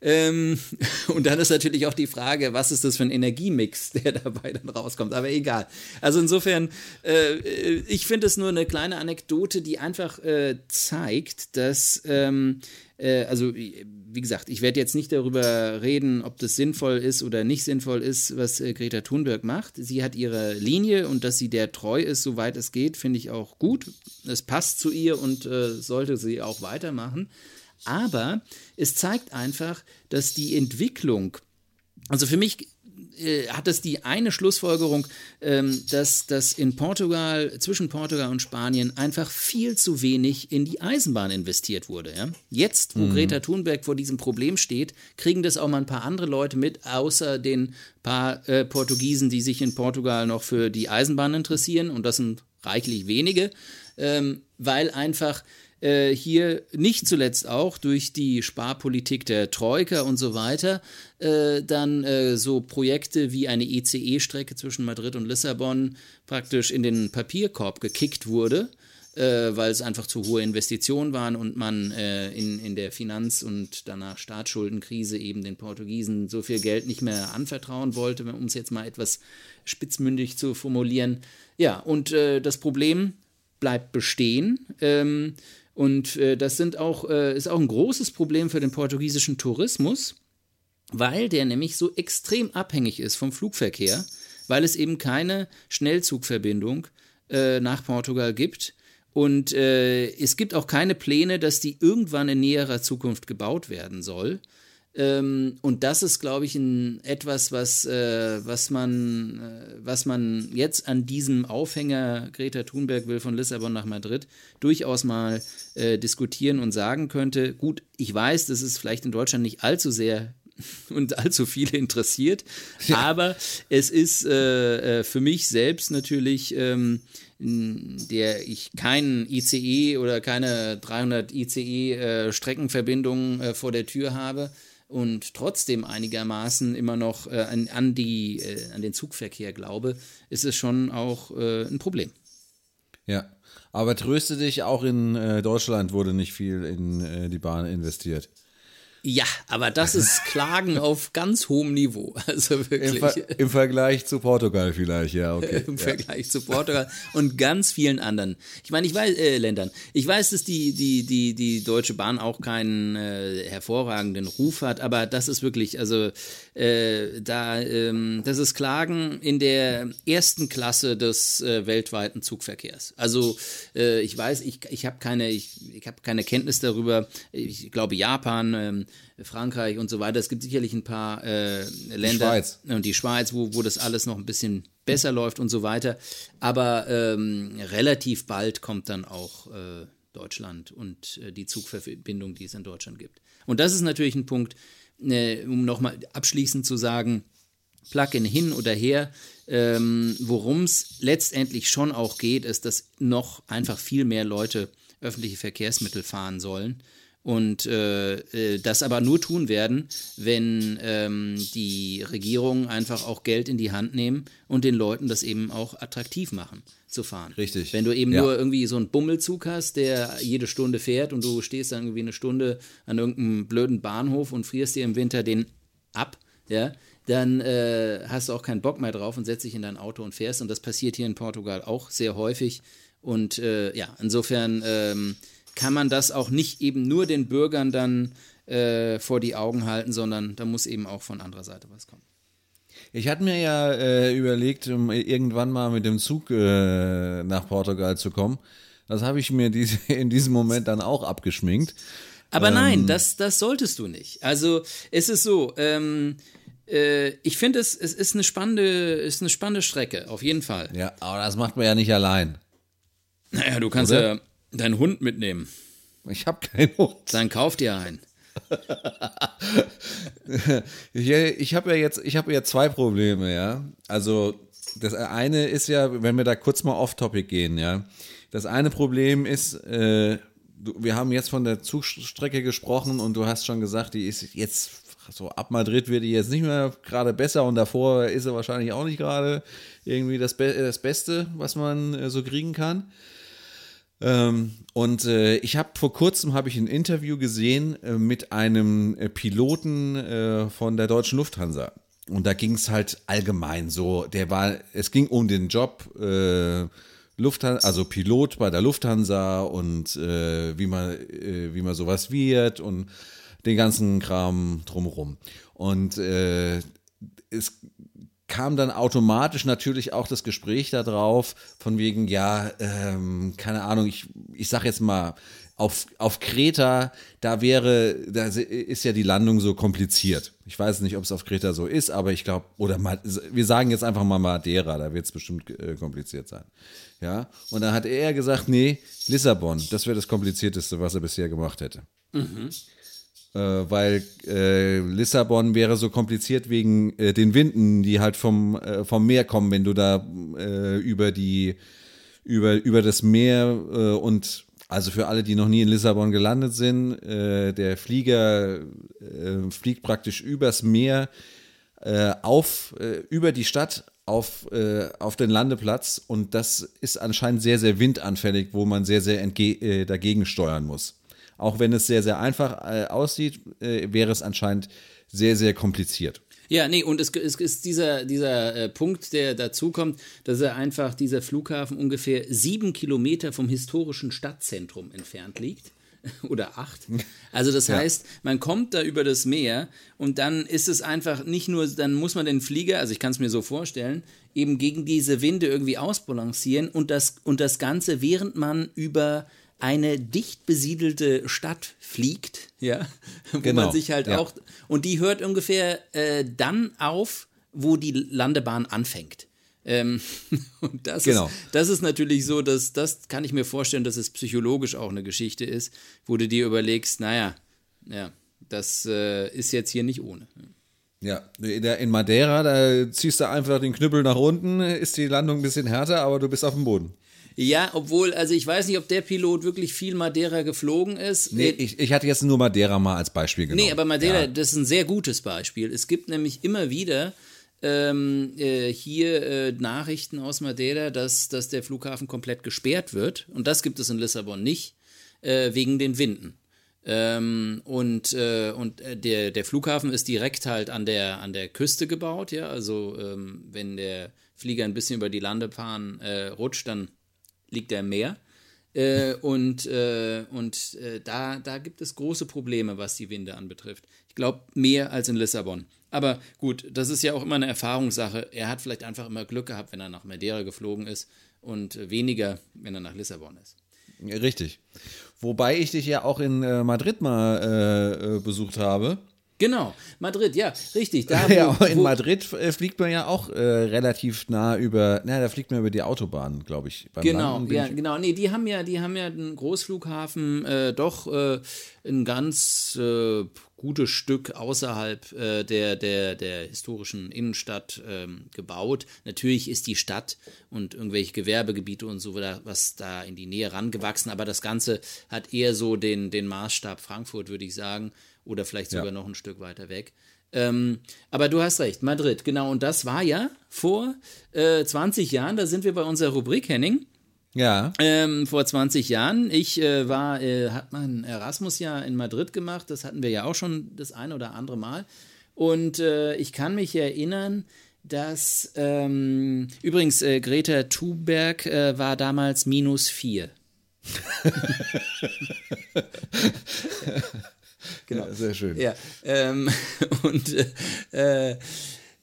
Ähm, und dann ist natürlich auch die Frage, was ist das für ein Energiemix, der dabei dann rauskommt. Aber egal. Also insofern, äh, ich finde es nur eine kleine Anekdote, die einfach äh, zeigt, dass, ähm, äh, also wie gesagt, ich werde jetzt nicht darüber reden, ob das sinnvoll ist oder nicht sinnvoll ist, was äh, Greta Thunberg macht. Sie hat ihre Linie und dass sie der treu ist, soweit es geht, finde ich auch gut. Es passt zu ihr und äh, sollte sie auch weitermachen. Aber es zeigt einfach, dass die Entwicklung, also für mich äh, hat es die eine Schlussfolgerung, ähm, dass, dass in Portugal, zwischen Portugal und Spanien einfach viel zu wenig in die Eisenbahn investiert wurde. Jetzt, wo Greta Thunberg vor diesem Problem steht, kriegen das auch mal ein paar andere Leute mit, außer den paar äh, Portugiesen, die sich in Portugal noch für die Eisenbahn interessieren. Und das sind reichlich wenige, ähm, weil einfach äh, hier nicht zuletzt auch durch die Sparpolitik der Troika und so weiter äh, dann äh, so Projekte wie eine ECE-Strecke zwischen Madrid und Lissabon praktisch in den Papierkorb gekickt wurde, äh, weil es einfach zu hohe Investitionen waren und man äh, in, in der Finanz- und danach Staatsschuldenkrise eben den Portugiesen so viel Geld nicht mehr anvertrauen wollte, um es jetzt mal etwas spitzmündig zu formulieren. Ja, und äh, das Problem bleibt bestehen. Ähm, und äh, das sind auch, äh, ist auch ein großes Problem für den portugiesischen Tourismus, weil der nämlich so extrem abhängig ist vom Flugverkehr, weil es eben keine Schnellzugverbindung äh, nach Portugal gibt. Und äh, es gibt auch keine Pläne, dass die irgendwann in näherer Zukunft gebaut werden soll. Ähm, und das ist, glaube ich, ein, etwas, was, äh, was, man, äh, was man jetzt an diesem Aufhänger Greta Thunberg will von Lissabon nach Madrid durchaus mal äh, diskutieren und sagen könnte. Gut, ich weiß, das ist vielleicht in Deutschland nicht allzu sehr und allzu viele interessiert, aber es ist äh, äh, für mich selbst natürlich ähm, der ich keinen ICE oder keine 300 ICE äh, Streckenverbindungen äh, vor der Tür habe und trotzdem einigermaßen immer noch äh, an, an, die, äh, an den Zugverkehr glaube, ist es schon auch äh, ein Problem. Ja. Aber tröste dich, auch in äh, Deutschland wurde nicht viel in äh, die Bahn investiert. Ja, aber das ist Klagen auf ganz hohem Niveau. Also Im, wirklich. Ver Im Vergleich zu Portugal vielleicht, ja, okay. Im ja. Vergleich zu Portugal und ganz vielen anderen. Ich meine, ich weiß, äh, Ländern. Ich weiß, dass die, die, die, die Deutsche Bahn auch keinen äh, hervorragenden Ruf hat, aber das ist wirklich, also äh, da, ähm, das ist Klagen in der ersten Klasse des äh, weltweiten Zugverkehrs. Also äh, ich weiß, ich, ich habe keine, ich, ich habe keine Kenntnis darüber. Ich glaube Japan, ähm, Frankreich und so weiter. Es gibt sicherlich ein paar äh, Länder Schweiz. und die Schweiz, wo, wo das alles noch ein bisschen besser läuft und so weiter. Aber ähm, relativ bald kommt dann auch äh, Deutschland und äh, die Zugverbindung, die es in Deutschland gibt. Und das ist natürlich ein Punkt, äh, um nochmal abschließend zu sagen, Plug-in hin oder her, ähm, worum es letztendlich schon auch geht, ist, dass noch einfach viel mehr Leute öffentliche Verkehrsmittel fahren sollen und äh, äh, das aber nur tun werden, wenn ähm, die Regierungen einfach auch Geld in die Hand nehmen und den Leuten das eben auch attraktiv machen zu fahren. Richtig. Wenn du eben Ja. nur irgendwie so einen Bummelzug hast, der jede Stunde fährt und du stehst dann irgendwie eine Stunde an irgendeinem blöden Bahnhof und frierst dir im Winter den ab, ja, dann äh, hast du auch keinen Bock mehr drauf und setzt dich in dein Auto und fährst. Und das passiert hier in Portugal auch sehr häufig. Und äh, ja, insofern ähm, kann man das auch nicht eben nur den Bürgern dann äh, vor die Augen halten, sondern da muss eben auch von anderer Seite was kommen. Ich hatte mir ja äh, überlegt, um irgendwann mal mit dem Zug äh, nach Portugal zu kommen. Das habe ich mir diese, in diesem Moment dann auch abgeschminkt. Aber nein, das, das solltest du nicht. Also es ist so, ähm, äh, ich finde es, es ist eine spannende, ist eine spannende Strecke, auf jeden Fall. Ja, aber das macht man ja nicht allein. Naja, du kannst Oder? ja deinen Hund mitnehmen. Ich habe keinen Hund. Dann kauf dir einen. Ich, habe ja jetzt, ich habe ja zwei Probleme, ja. Also das eine ist ja, wenn wir da kurz mal off-topic gehen, ja. Das eine Problem ist, äh, wir haben jetzt von der Zugstrecke gesprochen und du hast schon gesagt, die ist jetzt so ab Madrid wird die jetzt nicht mehr gerade besser und davor ist sie wahrscheinlich auch nicht gerade irgendwie das, Be das Beste, was man äh, so kriegen kann. Ähm, und äh, ich habe vor kurzem habe ich ein Interview gesehen äh, mit einem äh, Piloten äh, von der deutschen Lufthansa. Und da ging es halt allgemein so, der war, es ging um den Job äh, Lufthansa, also Pilot bei der Lufthansa und äh, wie man, wie man sowas wird und den ganzen Kram drumherum. Und es kam dann automatisch natürlich auch das Gespräch darauf, von wegen, ja, ähm, keine Ahnung, ich, ich sag jetzt mal, auf, auf Kreta, da wäre, da ist ja die Landung so kompliziert. Ich weiß nicht, ob es auf Kreta so ist, aber ich glaube, oder mal, wir sagen jetzt einfach mal Madeira, da wird es bestimmt äh, kompliziert sein. Ja, und dann hat er gesagt, nee, Lissabon, das wäre das komplizierteste, was er bisher gemacht hätte. Mhm äh, weil äh, Lissabon wäre so kompliziert wegen äh, den Winden, die halt vom, äh, vom Meer kommen, wenn du da äh, über die über, über das Meer äh, und also für alle, die noch nie in Lissabon gelandet sind, der Flieger fliegt praktisch übers Meer auf über die Stadt auf, auf den Landeplatz und das ist anscheinend sehr, sehr windanfällig, wo man sehr, sehr dagegen steuern muss. Auch wenn es sehr, sehr einfach äh, aussieht, äh, wäre es anscheinend sehr, sehr kompliziert. Ja, nee, und es, es ist dieser, dieser äh, Punkt, der dazu kommt, dass er einfach dieser Flughafen ungefähr sieben Kilometer vom historischen Stadtzentrum entfernt liegt. Oder acht. Also das heißt, man kommt da über das Meer und dann ist es einfach nicht nur, dann muss man den Flieger, also ich kann es mir so vorstellen, eben gegen diese Winde irgendwie ausbalancieren und das, und das Ganze, während man über eine dicht besiedelte Stadt fliegt, ja, wo genau, man sich halt ja. auch, und die hört ungefähr äh, dann auf, wo die Landebahn anfängt. Ähm, und das, genau. ist, das ist natürlich so, dass das kann ich mir vorstellen, dass es psychologisch auch eine Geschichte ist, wo du dir überlegst, naja, ja, das äh, ist jetzt hier nicht ohne. Ja, in Madeira, da ziehst du einfach den Knüppel nach unten, ist die Landung ein bisschen härter, aber du bist auf dem Boden. Ja, obwohl, also ich weiß nicht, ob der Pilot wirklich viel Madeira geflogen ist. Nee, ich, ich hatte jetzt nur Madeira mal als Beispiel genommen. Nee, aber Madeira, ja. das ist ein sehr gutes Beispiel. Es gibt nämlich immer wieder ähm, äh, hier äh, Nachrichten aus Madeira, dass, dass der Flughafen komplett gesperrt wird. Und das gibt es in Lissabon nicht, äh, wegen den Winden. Ähm, und äh, und äh, der, der Flughafen ist direkt halt an der, an der Küste gebaut, ja. Also ähm, wenn der Flieger ein bisschen über die Landebahn äh, rutscht, dann liegt der im Meer. Äh, und äh, und äh, da, da gibt es große Probleme, was die Winde anbetrifft. Ich glaube, mehr als in Lissabon. Aber gut, das ist ja auch immer eine Erfahrungssache. Er hat vielleicht einfach immer Glück gehabt, wenn er nach Madeira geflogen ist und weniger, wenn er nach Lissabon ist. Richtig. Wobei ich dich ja auch in äh, Madrid mal äh, äh, besucht habe. Genau, Madrid, ja, richtig. Da, wo, ja, in Madrid äh, fliegt man ja auch äh, relativ nah über, naja, da fliegt man über die Autobahn, glaube ich. genau, ja, ich, genau. Nee, die haben ja, die haben ja einen Großflughafen äh, doch äh, ein ganz äh, gutes Stück außerhalb äh, der, der, der historischen Innenstadt ähm, gebaut. Natürlich ist die Stadt und irgendwelche Gewerbegebiete und so was da in die Nähe rangewachsen, aber das Ganze hat eher so den, den Maßstab Frankfurt, würde ich sagen oder vielleicht sogar ja. noch ein Stück weiter weg. Ähm, aber du hast recht, Madrid, genau. Und das war ja vor äh, 20 Jahren, da sind wir bei unserer Rubrik, Henning. Ja. Ähm, vor 20 Jahren. Ich äh, war, äh, hat mein Erasmus ja in Madrid gemacht. Das hatten wir ja auch schon das eine oder andere Mal. Und äh, ich kann mich erinnern, dass ähm, übrigens äh, Greta Thunberg äh, war damals minus vier. genau. Ja, sehr schön. Ja, ähm, und äh,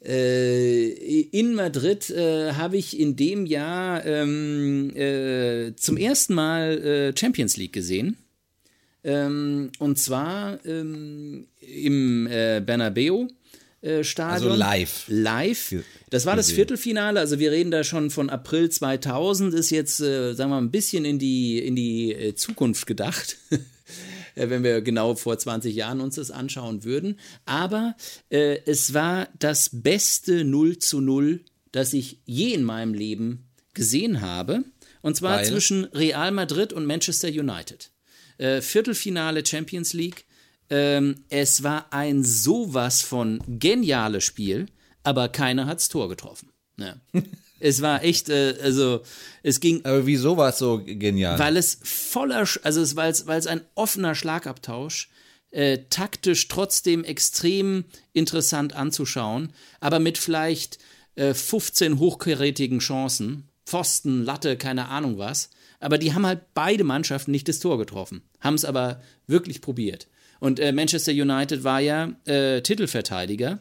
äh, in Madrid äh, habe ich in dem Jahr ähm, äh, zum ersten Mal äh, Champions League gesehen. Ähm, und zwar ähm, im äh, Bernabeu. Stadion. Also live. Live. Das war das Viertelfinale, also wir reden da schon von April 2000, ist jetzt, äh, sagen wir mal, ein bisschen in die, in die äh, Zukunft gedacht. Äh, wenn wir genau vor 20 Jahren uns das anschauen würden. Aber äh, es war das beste 0 zu 0, das ich je in meinem Leben gesehen habe. Und zwar Weil? zwischen Real Madrid und Manchester United. Äh, Viertelfinale Champions League. Ähm, es war ein sowas von geniales Spiel, aber keiner hat's Tor getroffen. Ja. es war echt, äh, also es ging Aber wieso war es so genial? weil es voller, also es, weil es, weil es ein offener Schlagabtausch, äh, taktisch trotzdem extrem interessant anzuschauen, aber mit vielleicht äh, 15 hochkarätigen Chancen, Pfosten, Latte, keine Ahnung was. Aber die haben halt beide Mannschaften nicht das Tor getroffen, haben es aber wirklich probiert. Und äh, Manchester United war ja äh, Titelverteidiger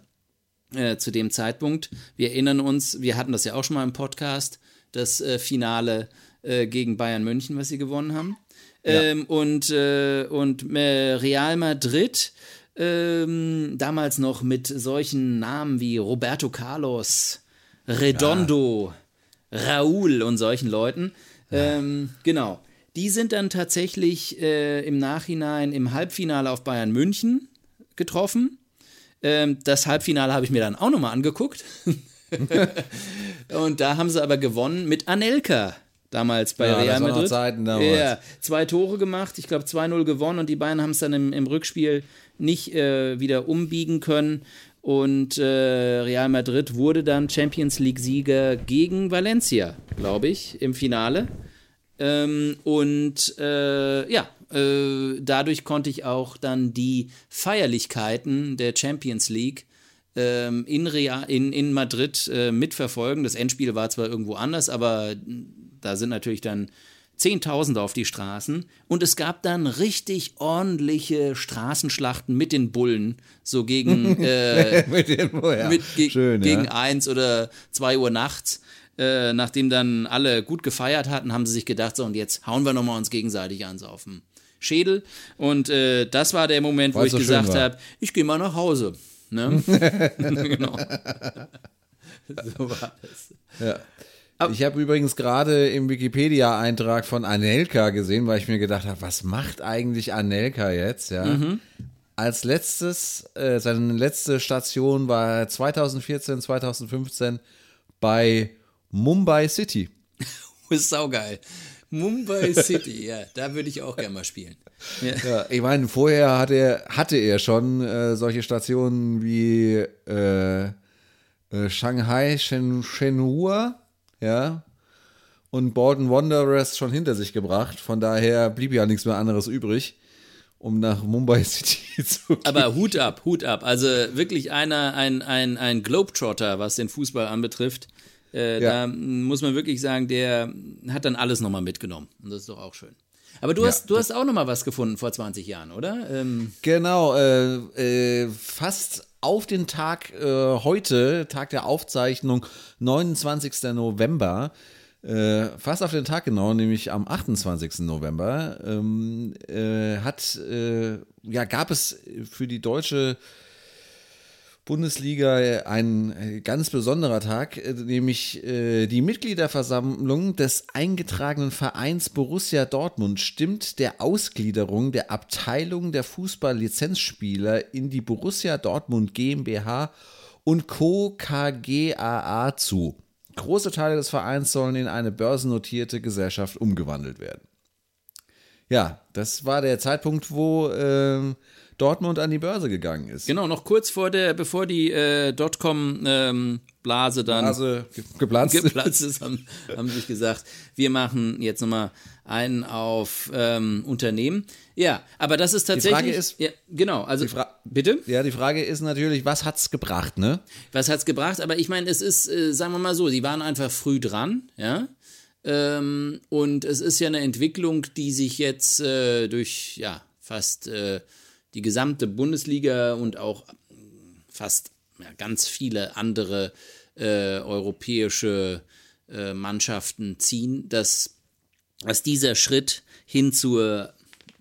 äh, zu dem Zeitpunkt. Wir erinnern uns, wir hatten das ja auch schon mal im Podcast, das äh, Finale äh, gegen Bayern München, was sie gewonnen haben. Ähm, und äh, und äh, Real Madrid, ähm, damals noch mit solchen Namen wie Roberto Carlos, Redondo, Raúl und solchen Leuten. Ähm, genau. Die sind dann tatsächlich im Nachhinein im Halbfinale auf Bayern München getroffen. Ähm, das Halbfinale habe ich mir dann auch nochmal angeguckt. und da haben sie aber gewonnen mit Anelka. Damals bei Ja, Real Madrid. Zeiten damals. Ja, zwei Tore gemacht, ich glaube 2-0 gewonnen und die Bayern haben es dann im, im Rückspiel nicht äh, wieder umbiegen können. Und äh, Real Madrid wurde dann Champions League-Sieger gegen Valencia, glaube ich, im Finale. Ähm, und äh, ja, äh, dadurch konnte ich auch dann die Feierlichkeiten der Champions League ähm, in, Real, in, in Madrid äh, mitverfolgen. Das Endspiel war zwar irgendwo anders, aber da sind natürlich dann Zehntausende auf die Straßen und es gab dann richtig ordentliche Straßenschlachten mit den Bullen, so gegen, äh, mit dem, oh ja. mit, ge Schön, gegen ja. eins oder zwei Uhr nachts. Äh, nachdem dann alle gut gefeiert hatten, haben sie sich gedacht, so und jetzt hauen wir nochmal uns gegenseitig ans auf den Schädel. Und äh, das war der Moment, wo Weil's ich so gesagt war. habe, ich gehe mal nach Hause. Ne? genau. so war es. Ja. Ich habe übrigens gerade im Wikipedia-Eintrag von Anelka gesehen, weil ich mir gedacht habe, was macht eigentlich Anelka jetzt? Ja. Mhm. Als letztes, äh, seine letzte Station war 2014, 2015 bei Mumbai City. Ist saugeil. Mumbai City, ja, da würde ich auch gerne mal spielen. Ja. Ja, ich meine, vorher hat er, hatte er schon äh, solche Stationen wie äh, äh, Shanghai, Shen, Shenhua, ja, und Bolton Wanderers schon hinter sich gebracht. Von daher blieb ja nichts mehr anderes übrig, um nach Mumbai City zu gehen. Aber Hut ab, Hut ab. Also wirklich einer, ein, ein, ein Globetrotter, was den Fußball anbetrifft. Äh, Ja. Da muss man wirklich sagen, der hat dann alles nochmal mitgenommen. Und das ist doch auch schön. Aber du Ja, hast, du hast auch nochmal was gefunden vor 20 Jahren, oder? Ähm, Genau, äh, äh, fast auf den Tag äh, heute, Tag der Aufzeichnung, 29. November, äh, fast auf den Tag genau, nämlich am 28. November, ähm, äh, hat, äh, ja, gab es für die deutsche Bundesliga ein äh, ganz besonderer Tag, äh, nämlich äh, die Mitgliederversammlung des eingetragenen Vereins Borussia Dortmund stimmt der Ausgliederung der Abteilung der Fußball-Lizenzspieler in die Borussia Dortmund GmbH und Co. KGaA zu. Große Teile des Vereins sollen in eine börsennotierte Gesellschaft umgewandelt werden. Ja, das war der Zeitpunkt, wo ähm, Dortmund an die Börse gegangen ist. genau, noch kurz vor der, bevor die äh, Dotcom-Blase dann Also ge- geplatzt. geplatzt ist, haben, haben sich gesagt, wir machen jetzt nochmal einen auf ähm, Unternehmen. Ja, aber das ist tatsächlich. Frage ist- ja, genau, also bitte. Ja, die Frage ist natürlich, was hat's gebracht, ne? Was hat's gebracht? Aber ich meine, es ist, äh, sagen wir mal so, sie waren einfach früh dran, ja. Ähm, und es ist ja eine Entwicklung, die sich jetzt äh, durch ja fast äh, die gesamte Bundesliga und auch äh, fast ja, ganz viele andere äh, europäische äh, Mannschaften ziehen, dass, dass dieser Schritt hin zur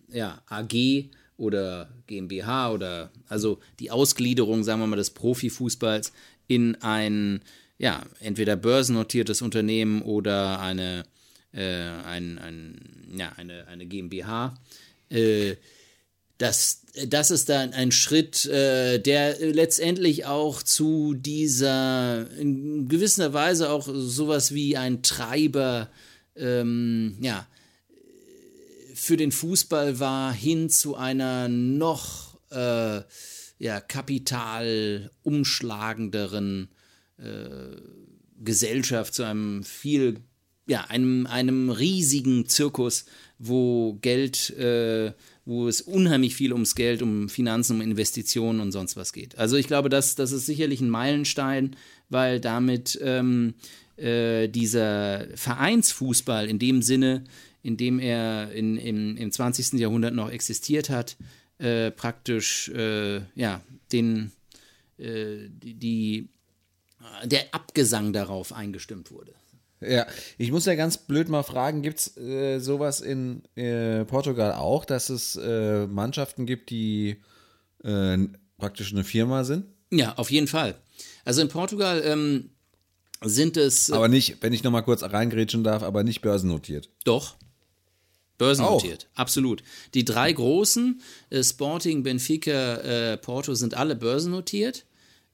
ja, AG oder GmbH oder also die Ausgliederung, sagen wir mal, des Profifußballs in ein, ja, entweder börsennotiertes Unternehmen oder eine, äh, ein, ein, ja, eine, eine GmbH. Äh, das, das ist dann ein Schritt, äh, der letztendlich auch zu dieser, in gewisser Weise auch sowas wie ein Treiber, ähm, ja, für den Fußball war, hin zu einer noch äh, ja, kapital äh, Gesellschaft, zu einem viel, ja, einem, einem riesigen Zirkus, wo Geld, äh, wo es unheimlich viel ums Geld, um Finanzen, um Investitionen und sonst was geht. Also ich glaube, das, das ist sicherlich ein Meilenstein, weil damit ähm, äh, dieser Vereinsfußball in dem Sinne, in dem er in, im, im 20. Jahrhundert noch existiert hat, äh, praktisch äh, ja, den, äh, die, der Abgesang darauf eingestimmt wurde. Ja, ich muss ja ganz blöd mal fragen, gibt es äh, sowas in äh, Portugal auch, dass es äh, Mannschaften gibt, die äh, praktisch eine Firma sind? Ja, auf jeden Fall. Also in Portugal ähm, sind es. Aber nicht, wenn ich nochmal kurz reingrätschen darf, aber nicht börsennotiert. Doch. Börsennotiert, auch. absolut. Die drei großen, äh, Sporting, Benfica, äh, Porto, sind alle börsennotiert.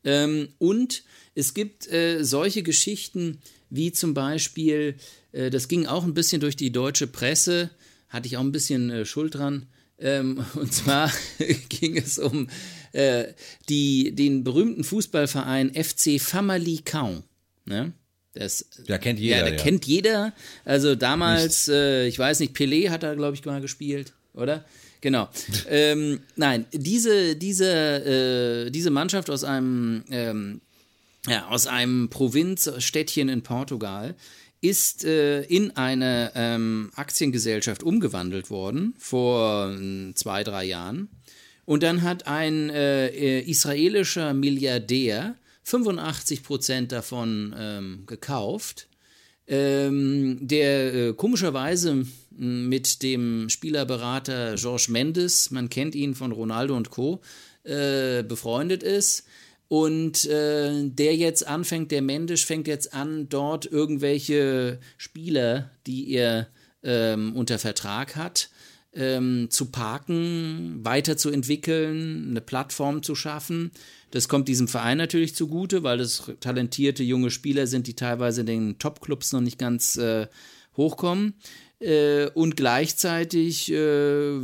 Ähm, und es gibt äh, solche Geschichten wie zum Beispiel, äh, das ging auch ein bisschen durch die deutsche Presse, hatte ich auch ein bisschen äh, Schuld dran. Ähm, und zwar ging es um äh, die, den berühmten Fußballverein FC Famalicão. Ne? Das, ja, kennt jeder. Ja, der ja. kennt jeder. Also damals, äh, ich weiß nicht, Pelé hat da, glaube ich, mal gespielt, oder? Genau. ähm, nein, diese, diese, äh, diese Mannschaft aus einem, ähm, ja, aus einem Provinzstädtchen in Portugal ist äh, in eine ähm, Aktiengesellschaft umgewandelt worden vor äh, zwei, drei Jahren. Und dann hat ein äh, israelischer Milliardär 85 Prozent davon ähm, gekauft, ähm, der äh, komischerweise mit dem Spielerberater Georges Mendes, man kennt ihn von Ronaldo und Co., äh, befreundet ist. Und äh, der jetzt anfängt, der Mendes fängt jetzt an, dort irgendwelche Spieler, die er ähm, unter Vertrag hat, ähm, zu parken, weiterzuentwickeln, eine Plattform zu schaffen. Das kommt diesem Verein natürlich zugute, weil es talentierte junge Spieler sind, die teilweise in den Top-Clubs noch nicht ganz äh, hochkommen. Äh, und gleichzeitig äh,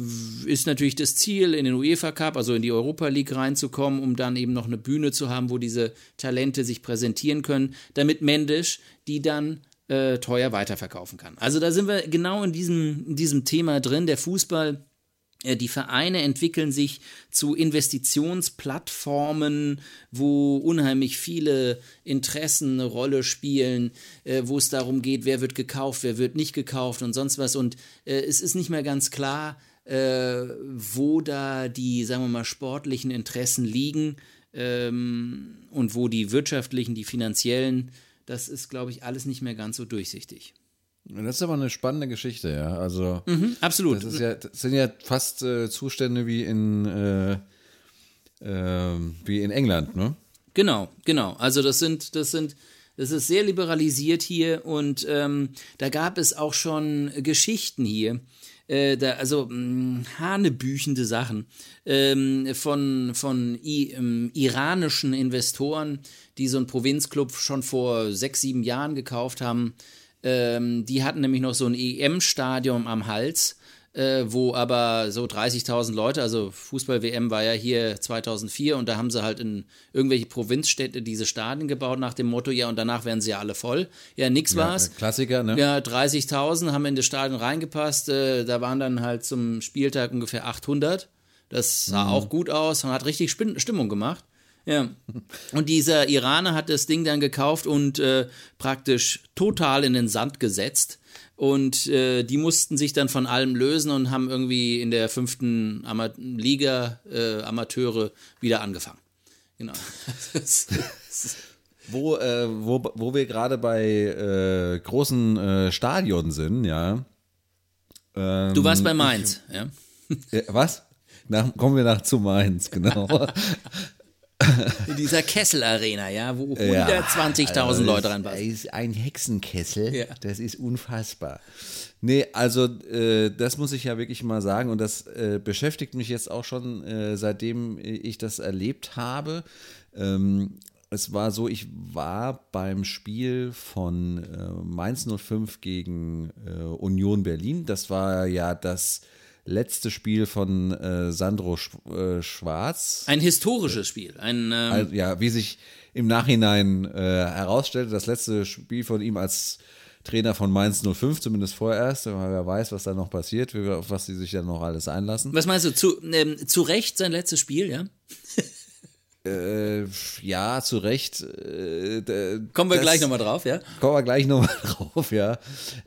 ist natürlich das Ziel, in den UEFA Cup, also in die Europa League reinzukommen, um dann eben noch eine Bühne zu haben, wo diese Talente sich präsentieren können, damit Mendes die dann äh, teuer weiterverkaufen kann. Also da sind wir genau in diesem, in diesem Thema drin. Der Fußball die Vereine entwickeln sich zu Investitionsplattformen, wo unheimlich viele Interessen eine Rolle spielen, äh, wo es darum geht, wer wird gekauft, wer wird nicht gekauft und sonst was. Und äh, es ist nicht mehr ganz klar, äh, wo da die, sagen wir mal, sportlichen Interessen liegen ähm, und wo die wirtschaftlichen, die finanziellen. Das ist, glaube ich, alles nicht mehr ganz so durchsichtig. Das ist aber eine spannende Geschichte, ja. Also mhm, absolut. Das, ja, das, sind ja fast äh, Zustände wie in äh, äh, wie in England, ne? Genau, genau. Also das sind, das sind, das ist sehr liberalisiert hier und ähm, da gab es auch schon Geschichten hier. Äh, da, also mh, hanebüchende Sachen ähm, von, von I, ähm, iranischen Investoren, die so einen Provinzclub schon vor sechs, sieben Jahren gekauft haben ähm, die hatten nämlich noch so ein EM-Stadion am Hals, äh, wo aber so 30.000 Leute, also Fußball-WM war ja hier 2004 und da haben sie halt in irgendwelche Provinzstädte diese Stadien gebaut nach dem Motto, ja und danach werden sie ja alle voll. Ja, nix ja, war's. Klassiker, ne? Ja, 30.000 haben in das Stadion reingepasst, äh, da waren dann halt zum Spieltag ungefähr 800. Das sah mhm. auch gut aus und hat richtig Stimmung gemacht. Ja. Und dieser Iraner hat das Ding dann gekauft und äh, praktisch total in den Sand gesetzt. Und äh, die mussten sich dann von allem lösen und haben irgendwie in der fünften Ama Liga äh, Amateure wieder angefangen. Genau. wo, äh, wo, wo wir gerade bei äh, großen äh, Stadien sind, ja. Ähm, du warst bei Mainz, ich, ja. was? Nach, kommen wir nach zu Mainz, genau. In dieser Kessel-Arena, ja, wo 120.000 also Leute reinpassen. ist ein Hexenkessel. Ja. Das ist unfassbar. Nee, also äh, das muss ich ja wirklich mal sagen und das äh, beschäftigt mich jetzt auch schon, äh, seitdem ich das erlebt habe. Ähm, es war so, ich war beim Spiel von äh, Mainz 05 gegen äh, Union Berlin. Das war ja das letzte Spiel von äh, Sandro Sch äh, Schwarz. Ein historisches Spiel. Ein, ähm, Also, ja, wie sich im Nachhinein äh, herausstellte, das letzte Spiel von ihm als Trainer von Mainz 05, zumindest vorerst, weil wer weiß, was da noch passiert, auf was sie sich dann noch alles einlassen. was meinst du, zu, ähm, zu Recht sein letztes Spiel, ja? Äh, ja, zu Recht. Äh, Kommen wir das- gleich nochmal drauf, ja? Kommen wir gleich nochmal drauf, ja.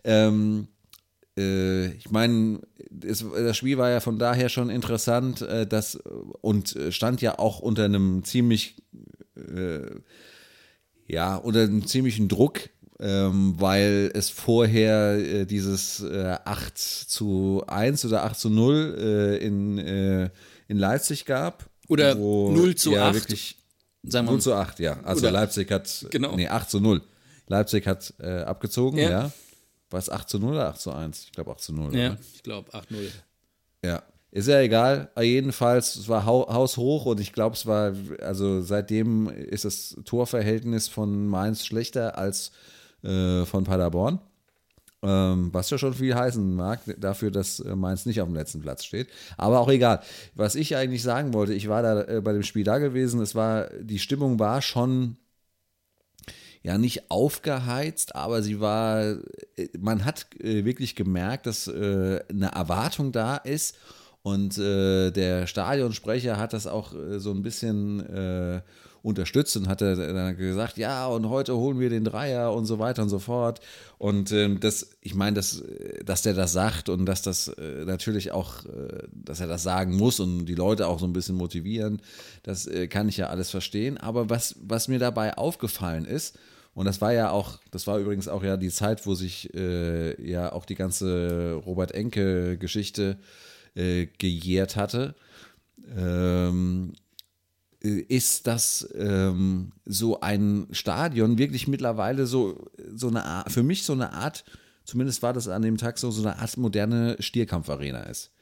Ähm, äh, ich meine, das Spiel war ja von daher schon interessant, äh, das und äh, stand ja auch unter einem ziemlich, äh, ja, unter einem ziemlichen Druck, ähm, weil es vorher äh, dieses äh, 8 zu 1 oder 8 zu 0 äh, in, äh, in Leipzig gab. Oder 0 zu ja, 8. Wirklich Sagen wir 0 zu 8, ja. Also Leipzig hat, Genau. nee, 8 zu 0. Leipzig hat äh, abgezogen, Ja. ja. War es 8 zu 0 oder 8 zu 1? Ich glaube 8 zu 0. Ja, Oder? ich glaube 8-0. ja. Ist ja egal. Jedenfalls, es war hau haushoch und ich glaube, es war, also seitdem ist das Torverhältnis von Mainz schlechter als äh, von Paderborn. Ähm, was ja schon viel heißen mag, dafür, dass äh, Mainz nicht auf dem letzten Platz steht. Aber auch egal. Was ich eigentlich sagen wollte, ich war da äh, bei dem Spiel da gewesen, es war, die Stimmung war schon ja nicht aufgeheizt, aber sie war, äh, man hat äh, wirklich gemerkt, dass äh, eine Erwartung da ist. Und der Stadionsprecher hat das auch so ein bisschen unterstützt und hat dann gesagt, ja, und heute holen wir den Dreier und so weiter und so fort. Und ähm, das, ich meine, dass, dass der das sagt und dass das äh, natürlich auch, äh, dass er das sagen muss und die Leute auch so ein bisschen motivieren, das äh, kann ich ja alles verstehen. Aber was, was mir dabei aufgefallen ist, und das war ja auch, das war übrigens auch ja die Zeit, wo sich äh, ja auch die ganze Robert Enke-Geschichte äh, gejährt hatte. Ähm, äh, ist, dass ähm, so ein Stadion wirklich mittlerweile so, so eine Art, für mich so eine Art, zumindest war das an dem Tag so, so eine Art moderne Stierkampfarena ist.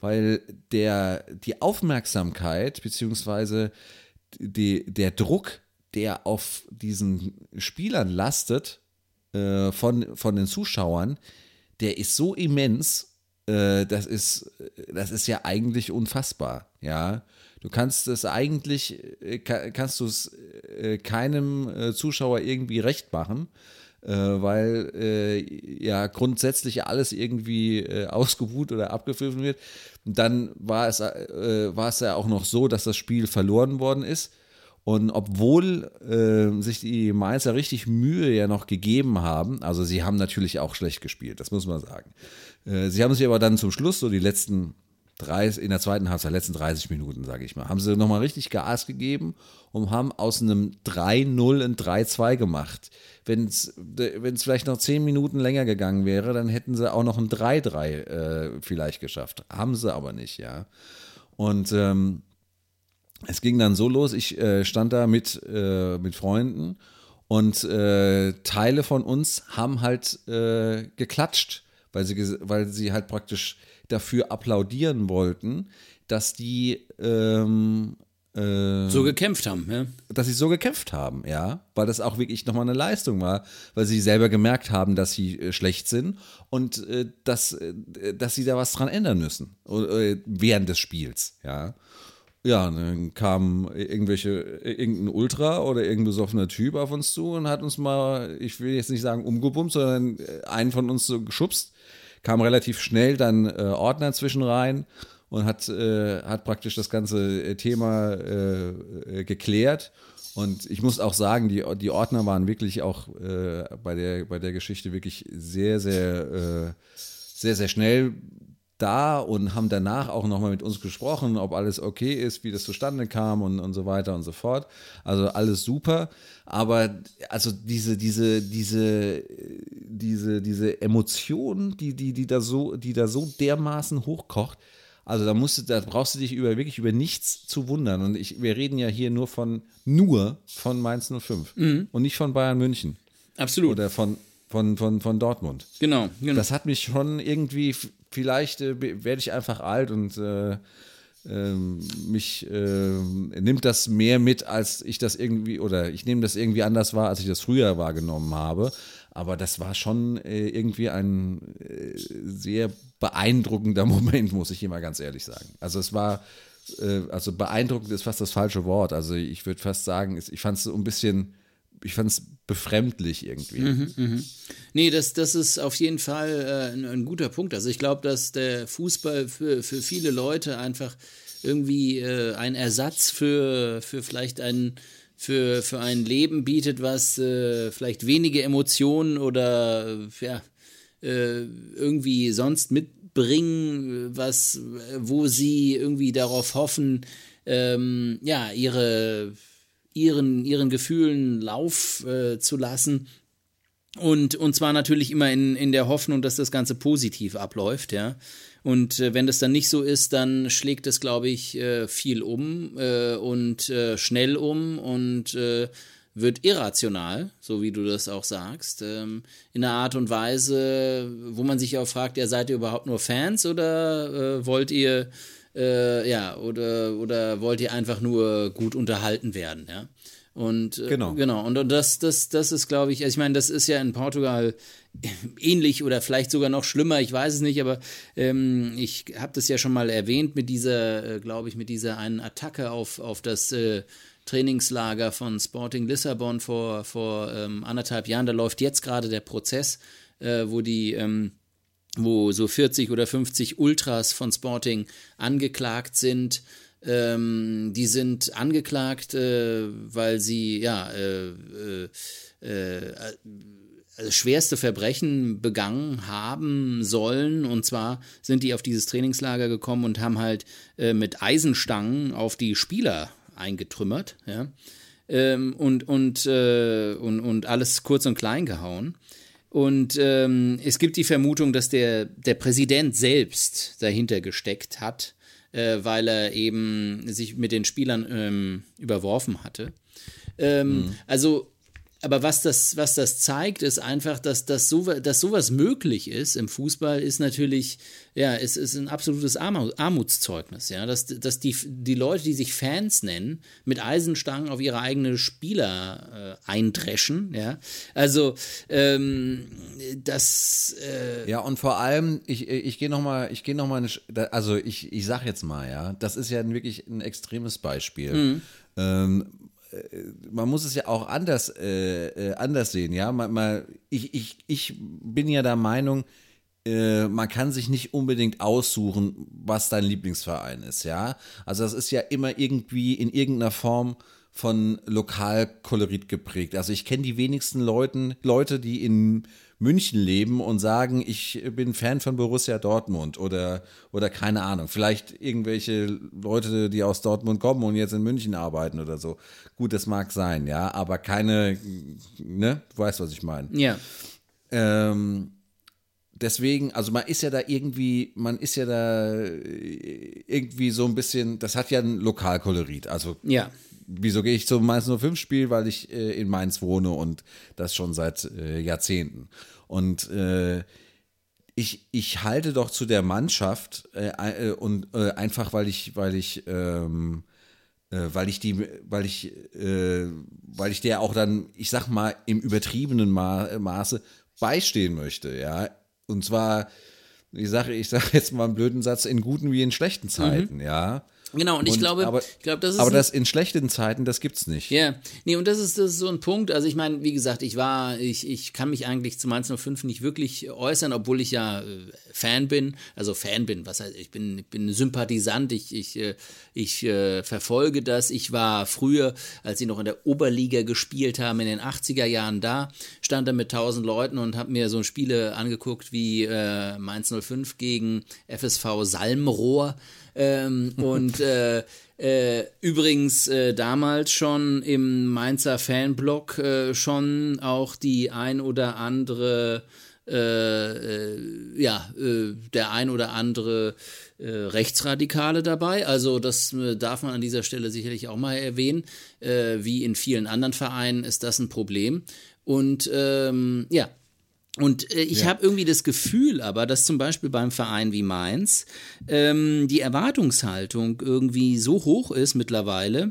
Weil der, die Aufmerksamkeit beziehungsweise der Druck, der auf diesen Spielern lastet, äh, von, von den Zuschauern, der ist so immens, äh, das ist, das ist ja eigentlich unfassbar, ja. Du kannst es eigentlich, äh, ka- kannst du es äh, keinem äh, Zuschauer irgendwie recht machen, weil ja grundsätzlich alles irgendwie ausgebuht oder abgepfiffen wird. Dann war es, war es ja auch noch so, dass das Spiel verloren worden ist. Und obwohl äh, sich die Mainzer richtig Mühe ja noch gegeben haben, also sie haben natürlich auch schlecht gespielt, das muss man sagen. Äh, sie haben sich aber dann zum Schluss, so die letzten 30, in der zweiten Halbzeit, letzten 30 Minuten, sage ich mal, haben sie nochmal richtig Gas gegeben und haben aus einem 3-0 ein 3-2 gemacht. Wenn es vielleicht noch 10 Minuten länger gegangen wäre, dann hätten sie auch noch ein 3-3 äh, vielleicht geschafft. Haben sie aber nicht, ja. Und ähm, es ging dann so los, ich äh, stand da mit, äh, mit Freunden und äh, Teile von uns haben halt äh, geklatscht, weil sie, weil sie halt praktisch dafür applaudieren wollten, dass die ähm, äh, So gekämpft haben, ja. dass sie so gekämpft haben, ja, weil das auch wirklich nochmal eine Leistung war, weil sie selber gemerkt haben, dass sie äh, schlecht sind und äh, dass, äh, dass sie da was dran ändern müssen äh, während des Spiels, ja. Ja, dann kam irgendwelche, irgendein Ultra oder irgendein besoffener Typ auf uns zu und hat uns mal, ich will jetzt nicht sagen umgebummt, sondern äh, einen von uns so geschubst. Kam relativ schnell dann äh, Ordner zwischen rein und hat, äh, hat praktisch das ganze äh, Thema äh, äh, geklärt. Und ich muss auch sagen, die, die Ordner waren wirklich auch äh, bei, der, bei der Geschichte wirklich sehr, sehr, äh, sehr, sehr schnell da und haben danach auch nochmal mit uns gesprochen, ob alles okay ist, wie das zustande kam und, und so weiter und so fort. Also alles super. Aber also diese, diese, diese, diese, diese Emotion, die, die, die da so, die da so dermaßen hochkocht, Also da musst du, da brauchst du dich über wirklich über nichts zu wundern. Und ich, wir reden ja hier nur von nur von Mainz 05 Mhm. und nicht von Bayern München Absolut. oder von, von, von, von Dortmund. genau, genau. Das hat mich schon irgendwie, vielleicht äh, werde ich einfach alt und äh, ähm, mich äh, nimmt das mehr mit, als ich das irgendwie, oder ich nehme das irgendwie anders wahr, als ich das früher wahrgenommen habe. Aber das war schon äh, irgendwie ein äh, sehr beeindruckender Moment, muss ich immer ganz ehrlich sagen. Also es war, also beeindruckend ist fast das falsche Wort. Also ich würde fast sagen, ich fand es so ein bisschen, ich fand es befremdlich irgendwie. Nee, das, das ist auf jeden Fall äh, ein, ein guter Punkt. Also ich glaube, dass der Fußball für, für viele Leute einfach irgendwie äh, ein Ersatz für, für vielleicht ein für, für ein Leben bietet, was äh, vielleicht wenige Emotionen oder ja, äh, irgendwie sonst mitbringen, was, wo sie irgendwie darauf hoffen, ähm, ja, ihre, ihren, ihren Gefühlen Lauf äh, zu lassen. Und, und zwar natürlich immer in, in der Hoffnung, dass das Ganze positiv abläuft, ja. Und äh, wenn das dann nicht so ist, dann schlägt es, glaube ich, äh, viel um äh, und äh, schnell um und äh, wird irrational, so wie du das auch sagst, ähm, in einer Art und Weise, wo man sich auch fragt, ja, seid ihr überhaupt nur Fans oder wollt ihr äh, ja oder oder wollt ihr einfach nur gut unterhalten werden, ja? Und äh, Genau. genau. Und, und das, das, das ist, glaube ich, also ich meine, das ist ja in Portugal ähnlich oder vielleicht sogar noch schlimmer, ich weiß es nicht, aber ähm, ich habe das ja schon mal erwähnt mit dieser, äh, glaube ich, mit dieser einen Attacke auf, auf das äh, Trainingslager von Sporting Lissabon vor, vor ähm, anderthalb Jahren. Da läuft jetzt gerade der Prozess, äh, wo die ähm, wo so 40 oder 50 Ultras von Sporting angeklagt sind. Ähm, die sind angeklagt, äh, weil sie ja äh, äh, also schwerste Verbrechen begangen haben sollen. Und zwar sind die auf dieses Trainingslager gekommen und haben halt äh, mit Eisenstangen auf die Spieler eingetrümmert, ja. Ähm, und, und, und, und alles kurz und klein gehauen. Und ähm, es gibt die Vermutung, dass der, der Präsident selbst dahinter gesteckt hat, äh, weil er eben sich mit den Spielern ähm, überworfen hatte. Ähm, Also, aber was das, was das zeigt, ist einfach, dass, dass, so, dass sowas möglich ist im Fußball, ist natürlich, ja, es ist ein absolutes Armu- Armutszeugnis, ja, dass, dass die, die Leute, die sich Fans nennen, mit Eisenstangen auf ihre eigenen Spieler äh, eindreschen, ja. Also, ähm, das, äh, Ja, und vor allem, ich, ich gehe nochmal, ich gehe nochmal, also ich, ich sag jetzt mal, ja, das ist ja wirklich ein extremes Beispiel. Ähm, äh, man muss es ja auch anders, äh, äh, anders sehen, ja. Man, mal, ich, ich, ich bin ja der Meinung, äh, man kann sich nicht unbedingt aussuchen, was dein Lieblingsverein ist, ja. Also das ist ja immer irgendwie in irgendeiner Form von Lokalkolorit geprägt. Also ich kenne die wenigsten Leuten, Leute, die in München leben und sagen, ich bin Fan von Borussia Dortmund oder, oder keine Ahnung. Vielleicht irgendwelche Leute, die aus Dortmund kommen und jetzt in München arbeiten oder so. Gut, das mag sein, ja, aber keine, ne, du weißt, was ich meine. ja. Ähm, deswegen, also man ist ja da irgendwie, man ist ja da äh, irgendwie so ein bisschen, das hat ja ein Lokalkolorit. Also Ja. wieso gehe ich zum Mainz 05 Spiel, weil ich äh, in Mainz wohne und das schon seit äh, Jahrzehnten. Und äh, ich, ich halte doch zu der Mannschaft äh, äh, und äh, einfach weil ich weil ich ähm, äh, weil ich die weil ich äh, weil ich der auch dann ich sag mal im übertriebenen Ma Maße beistehen möchte ja. Und zwar ich sage ich sage jetzt mal einen blöden Satz in guten wie in schlechten Zeiten ja Genau, und ich glaube, aber, ich glaube, das ist aber das in schlechten Zeiten das gibt's nicht Ja, nee, und das ist, das ist so ein Punkt. Also ich meine, wie gesagt, ich war, ich, ich kann mich eigentlich zu Mainz 05 nicht wirklich äußern, obwohl ich ja äh, Fan bin. Also Fan bin, was heißt, ich bin, ich bin Sympathisant, ich, ich, äh, ich äh, verfolge das. Ich war früher, als sie noch in der Oberliga gespielt haben, in den 80er Jahren da, stand da mit 1000 Leuten und habe mir so Spiele angeguckt wie äh, Mainz 05 gegen FSV Salmrohr. Ähm, und äh, äh, übrigens äh, damals schon im Mainzer Fanblock äh, schon auch die ein oder andere äh, äh, ja, der ein oder andere Rechtsradikale dabei. Also das darf man an dieser Stelle sicherlich auch mal erwähnen. Äh, wie in vielen anderen Vereinen ist das ein Problem. Und ähm, ja, und äh, ich ja. habe irgendwie das Gefühl aber, dass zum Beispiel beim Verein wie Mainz ähm, die Erwartungshaltung irgendwie so hoch ist mittlerweile,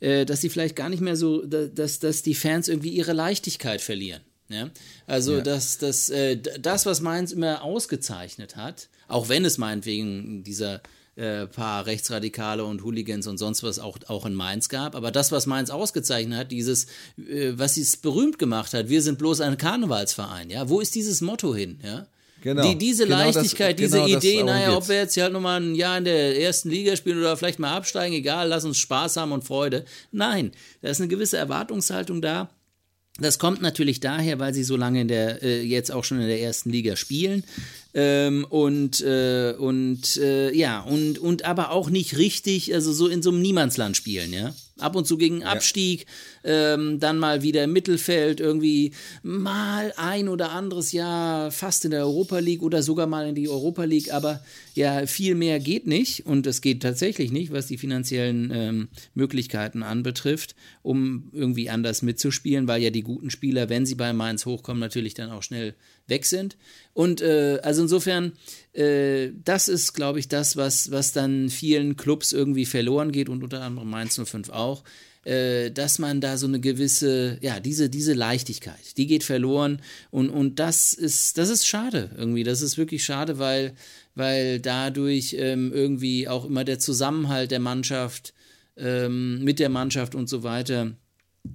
äh, dass sie vielleicht gar nicht mehr so, dass, dass die Fans irgendwie ihre Leichtigkeit verlieren. Ja? Also, ja. Dass, dass, äh, das, was Mainz immer ausgezeichnet hat, auch wenn es meinetwegen dieser äh, paar Rechtsradikale und Hooligans und sonst was auch, auch in Mainz gab. Aber das, was Mainz ausgezeichnet hat, dieses, äh, was es berühmt gemacht hat, wir sind bloß ein Karnevalsverein, ja, wo ist dieses Motto hin, ja? Genau. Die, diese genau Leichtigkeit, das, diese genau Idee, naja, ob wir jetzt halt nochmal ein Jahr in der ersten Liga spielen oder vielleicht mal absteigen, egal, lass uns Spaß haben und Freude. Nein, da ist eine gewisse Erwartungshaltung da das kommt natürlich daher, weil sie so lange in der, äh, jetzt auch schon in der ersten Liga spielen. Ähm, und äh, und äh, ja, und, und aber auch nicht richtig, also so in so einem Niemandsland spielen, ja ab und zu gegen Abstieg, ja. ähm, dann mal wieder im Mittelfeld, irgendwie mal ein oder anderes Jahr fast in der Europa League oder sogar mal in die Europa League, aber ja, viel mehr geht nicht und es geht tatsächlich nicht, was die finanziellen ähm, Möglichkeiten anbetrifft, um irgendwie anders mitzuspielen, weil ja die guten Spieler, wenn sie bei Mainz hochkommen, natürlich dann auch schnell weg sind. Und äh, also insofern, äh, das ist, glaube ich, das, was, was dann vielen Clubs irgendwie verloren geht und unter anderem Mainz 05 auch, äh, dass man da so eine gewisse, ja, diese, diese Leichtigkeit, die geht verloren und, und das ist, das ist schade irgendwie. Das ist wirklich schade, weil, weil dadurch ähm, irgendwie auch immer der Zusammenhalt der Mannschaft ähm, mit der Mannschaft und so weiter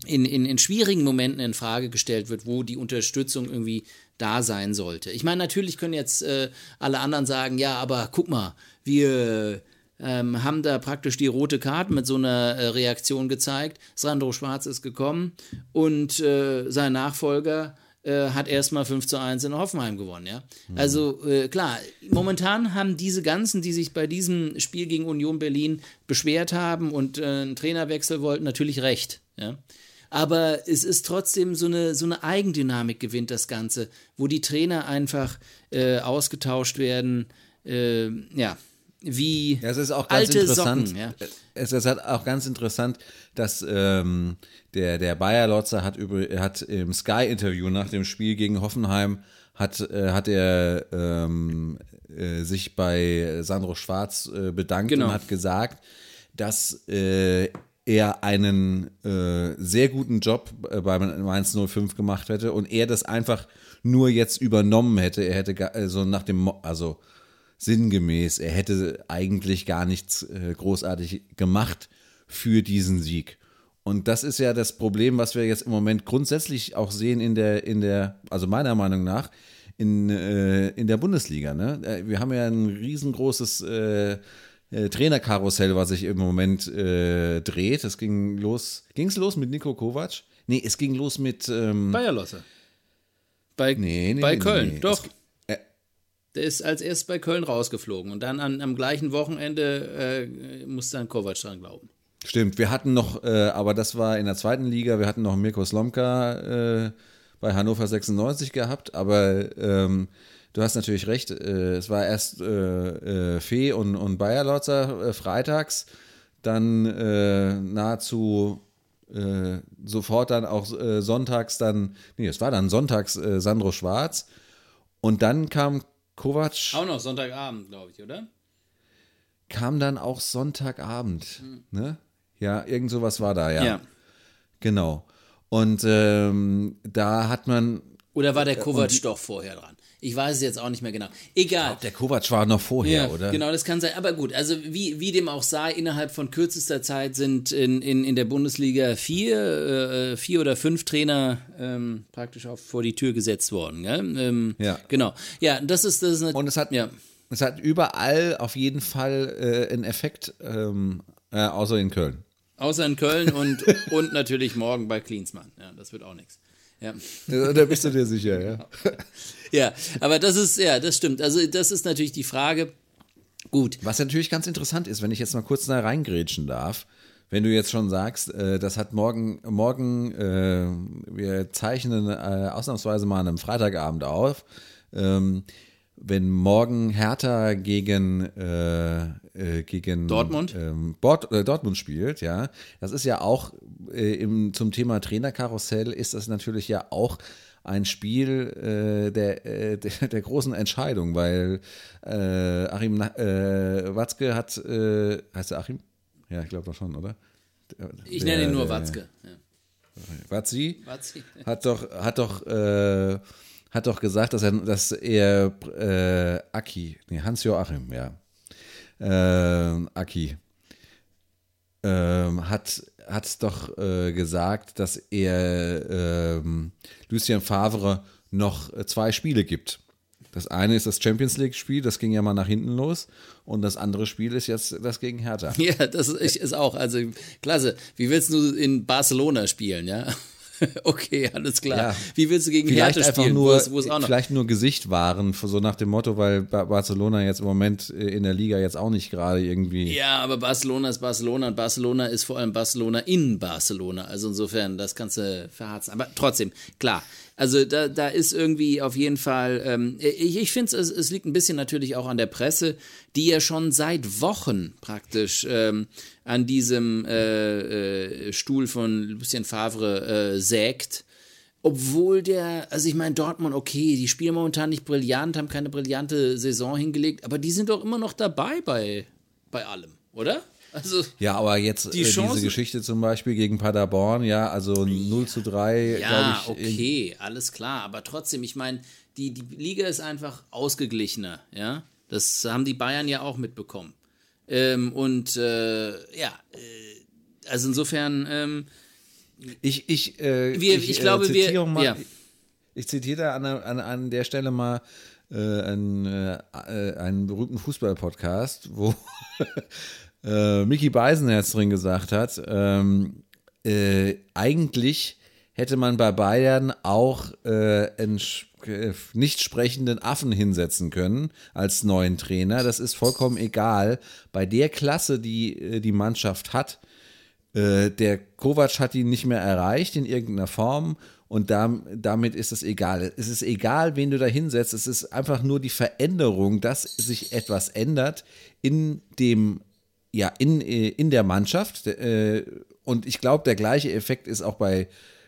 in, in, in schwierigen Momenten in Frage gestellt wird, wo die Unterstützung irgendwie da sein sollte. Ich meine, natürlich können jetzt äh, alle anderen sagen, ja, aber guck mal, wir ähm, haben da praktisch die rote Karte mit so einer äh, Reaktion gezeigt. Sandro Schwarz ist gekommen und äh, sein Nachfolger äh, hat erstmal 5 zu 1 in Hoffenheim gewonnen, ja. Mhm. Also äh, klar, momentan haben diese ganzen, die sich bei diesem Spiel gegen Union Berlin beschwert haben und äh, einen Trainerwechsel wollten, natürlich recht, ja. Aber es ist trotzdem so eine, so eine Eigendynamik gewinnt das Ganze, wo die Trainer einfach äh, ausgetauscht werden. Äh, ja, wie ja, es ist auch ganz alte interessant. Socken. Ja. Es ist halt auch ganz interessant, dass ähm, der, der Bayer Lotzer hat, über, hat im Sky-Interview nach dem Spiel gegen Hoffenheim hat, äh, hat er ähm, äh, sich bei Sandro Schwarz äh, bedankt genau. und hat gesagt, dass äh, er einen äh, sehr guten Job äh, beim Mainz 05 gemacht hätte und er das einfach nur jetzt übernommen hätte. Er hätte also nach dem, also sinngemäß, er hätte eigentlich gar nichts äh, großartig gemacht für diesen Sieg. Und das ist ja das Problem, was wir jetzt im Moment grundsätzlich auch sehen in der, in der, also meiner Meinung nach, in, äh, in der Bundesliga. Ne? Äh, wir haben ja ein riesengroßes äh, äh, Trainerkarussell, was sich im Moment äh, dreht. Es ging los. Ging es los mit Nico Kovac? Nee, es ging los mit. Ähm, Bayerlosse. Bei, nee, nee, bei nee, Köln, doch. Es, äh, der ist als erstes bei Köln rausgeflogen und dann an, am gleichen Wochenende äh, musste dann Kovac dran glauben. Stimmt, wir hatten noch, äh, aber das war in der zweiten Liga, wir hatten noch Mirko Slomka äh, bei Hannover 96 gehabt, aber ähm, du hast natürlich recht. Äh, es war erst äh, äh, Fee und, und Bayerlotzer äh, freitags, dann äh, nahezu äh, sofort dann auch sonntags dann, nee, es war dann sonntags Sandro Schwarz und dann kam Kovac. Auch noch Sonntagabend, glaube ich, oder? Kam dann auch Sonntagabend, hm. ne? Ja, irgend sowas war da, ja. Ja. Genau. Und ähm, da hat man. Oder war der Kovac doch vorher dran? Ich weiß es jetzt auch nicht mehr genau. Egal. Ich glaub, der Kovac war noch vorher, ja, oder? Genau, das kann sein. Aber gut, also wie, wie dem auch sei, innerhalb von kürzester Zeit sind in, in, in der Bundesliga vier, äh, vier oder fünf Trainer ähm, praktisch auch vor die Tür gesetzt worden. Ähm, ja. Genau. Ja, das ist das. Ist eine, Und es hat, ja. es hat überall auf jeden Fall äh, einen Effekt, ähm, äh, außer in Köln. Außer in Köln und, und natürlich morgen bei Klinsmann. Ja, das wird auch nichts. Ja. Da bist du dir sicher, ja. ja, aber das ist, ja, das stimmt. Also, das ist natürlich die Frage. Gut. Was natürlich ganz interessant ist, wenn ich jetzt mal kurz da reingrätschen darf, wenn du jetzt schon sagst, äh, das hat morgen, morgen, äh, wir zeichnen äh, ausnahmsweise mal an einem Freitagabend auf. ähm, wenn morgen Hertha gegen, äh, äh, gegen Dortmund? Ähm, Bord, äh, Dortmund spielt, ja, das ist ja auch äh, im, zum Thema Trainerkarussell ist das natürlich ja auch ein Spiel äh, der, der, der, großen Entscheidung, weil Achim äh, Watzke hat, äh, heißt er Achim? Ja, ich glaube doch schon, oder? Ich nenne ihn nur Watzke. Ja. Watzi, Watzi hat doch, hat doch, hat doch gesagt, dass er, dass er äh, Aki, nee, Hans-Joachim, ja, äh, Aki, ähm, hat, hat doch äh, gesagt, dass er ähm, Lucien Favre noch zwei Spiele gibt. Das eine ist das Champions League-Spiel, das ging ja mal nach hinten los. Und das andere Spiel ist jetzt das gegen Hertha. Ja, das ist auch, also klasse. Wie willst du in Barcelona spielen, ja? okay, alles klar. Ja, Wie willst du gegen Hertha spielen, nur, wo es, wo es vielleicht nur Gesicht wahren, so nach dem Motto, weil Barcelona jetzt im Moment äh, in der Liga jetzt auch nicht gerade irgendwie. Ja, aber Barcelona ist Barcelona und Barcelona ist vor allem Barcelona in Barcelona. Also insofern, das kannst du verharzen. Aber trotzdem, klar, also da, da ist irgendwie auf jeden Fall, ähm, ich, ich finde es, es liegt ein bisschen natürlich auch an der Presse, die ja schon seit Wochen praktisch ähm, an diesem äh, äh, Stuhl von Lucien Favre äh, sägt. Obwohl der, also ich meine, Dortmund, okay, die spielen momentan nicht brillant, haben keine brillante Saison hingelegt, aber die sind doch immer noch dabei bei, bei allem, oder? Also, ja, aber jetzt die äh, diese Geschichte zum Beispiel gegen Paderborn, ja, also 0 zu 3, ja, ich. okay, alles klar, aber trotzdem, ich meine, die, die Liga ist einfach ausgeglichener, ja. Das haben die Bayern ja auch mitbekommen. Ähm, und äh, ja, äh, also insofern. Ähm, ich, ich, äh, wir, ich, ich glaube, äh, wir. Mal, ja. Ich zitiere da an, an, an der Stelle mal äh, einen, äh, einen berühmten Fußball-Podcast, wo äh, Mickey Beisenherz drin gesagt hat, ähm, äh, eigentlich hätte man bei Bayern auch äh, einen äh, nicht sprechenden Affen hinsetzen können als neuen Trainer. Das ist vollkommen egal. Bei der Klasse, die äh, die Mannschaft hat, äh, der Kovac hat ihn nicht mehr erreicht in irgendeiner Form und damit ist es egal. Es ist egal, wen du da hinsetzt. Es ist einfach nur die Veränderung, dass sich etwas ändert in dem ja, in, äh, in der Mannschaft. Äh, und ich glaube, der gleiche Effekt ist auch bei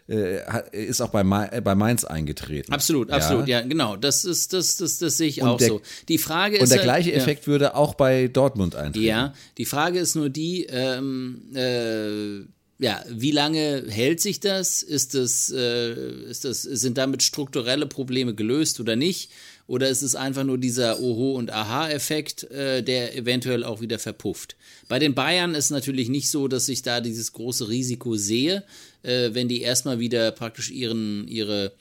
äh, ist auch bei, bei Mainz eingetreten. Absolut, absolut, ja, ja genau. Das ist, das, das, das sehe ich und auch der, so. Die Frage ist. Und der gleiche halt, Effekt ja. würde auch bei Dortmund eintreten. Ja, die Frage ist nur die, ähm, äh, ja, wie lange hält sich das? Ist das, äh, ist das, sind damit strukturelle Probleme gelöst oder nicht? Oder ist es einfach nur dieser Oho- und Aha-Effekt, äh, der eventuell auch wieder verpufft? Bei den Bayern ist natürlich nicht so, dass ich da dieses große Risiko sehe, äh, wenn die erstmal wieder praktisch ihren, ihre,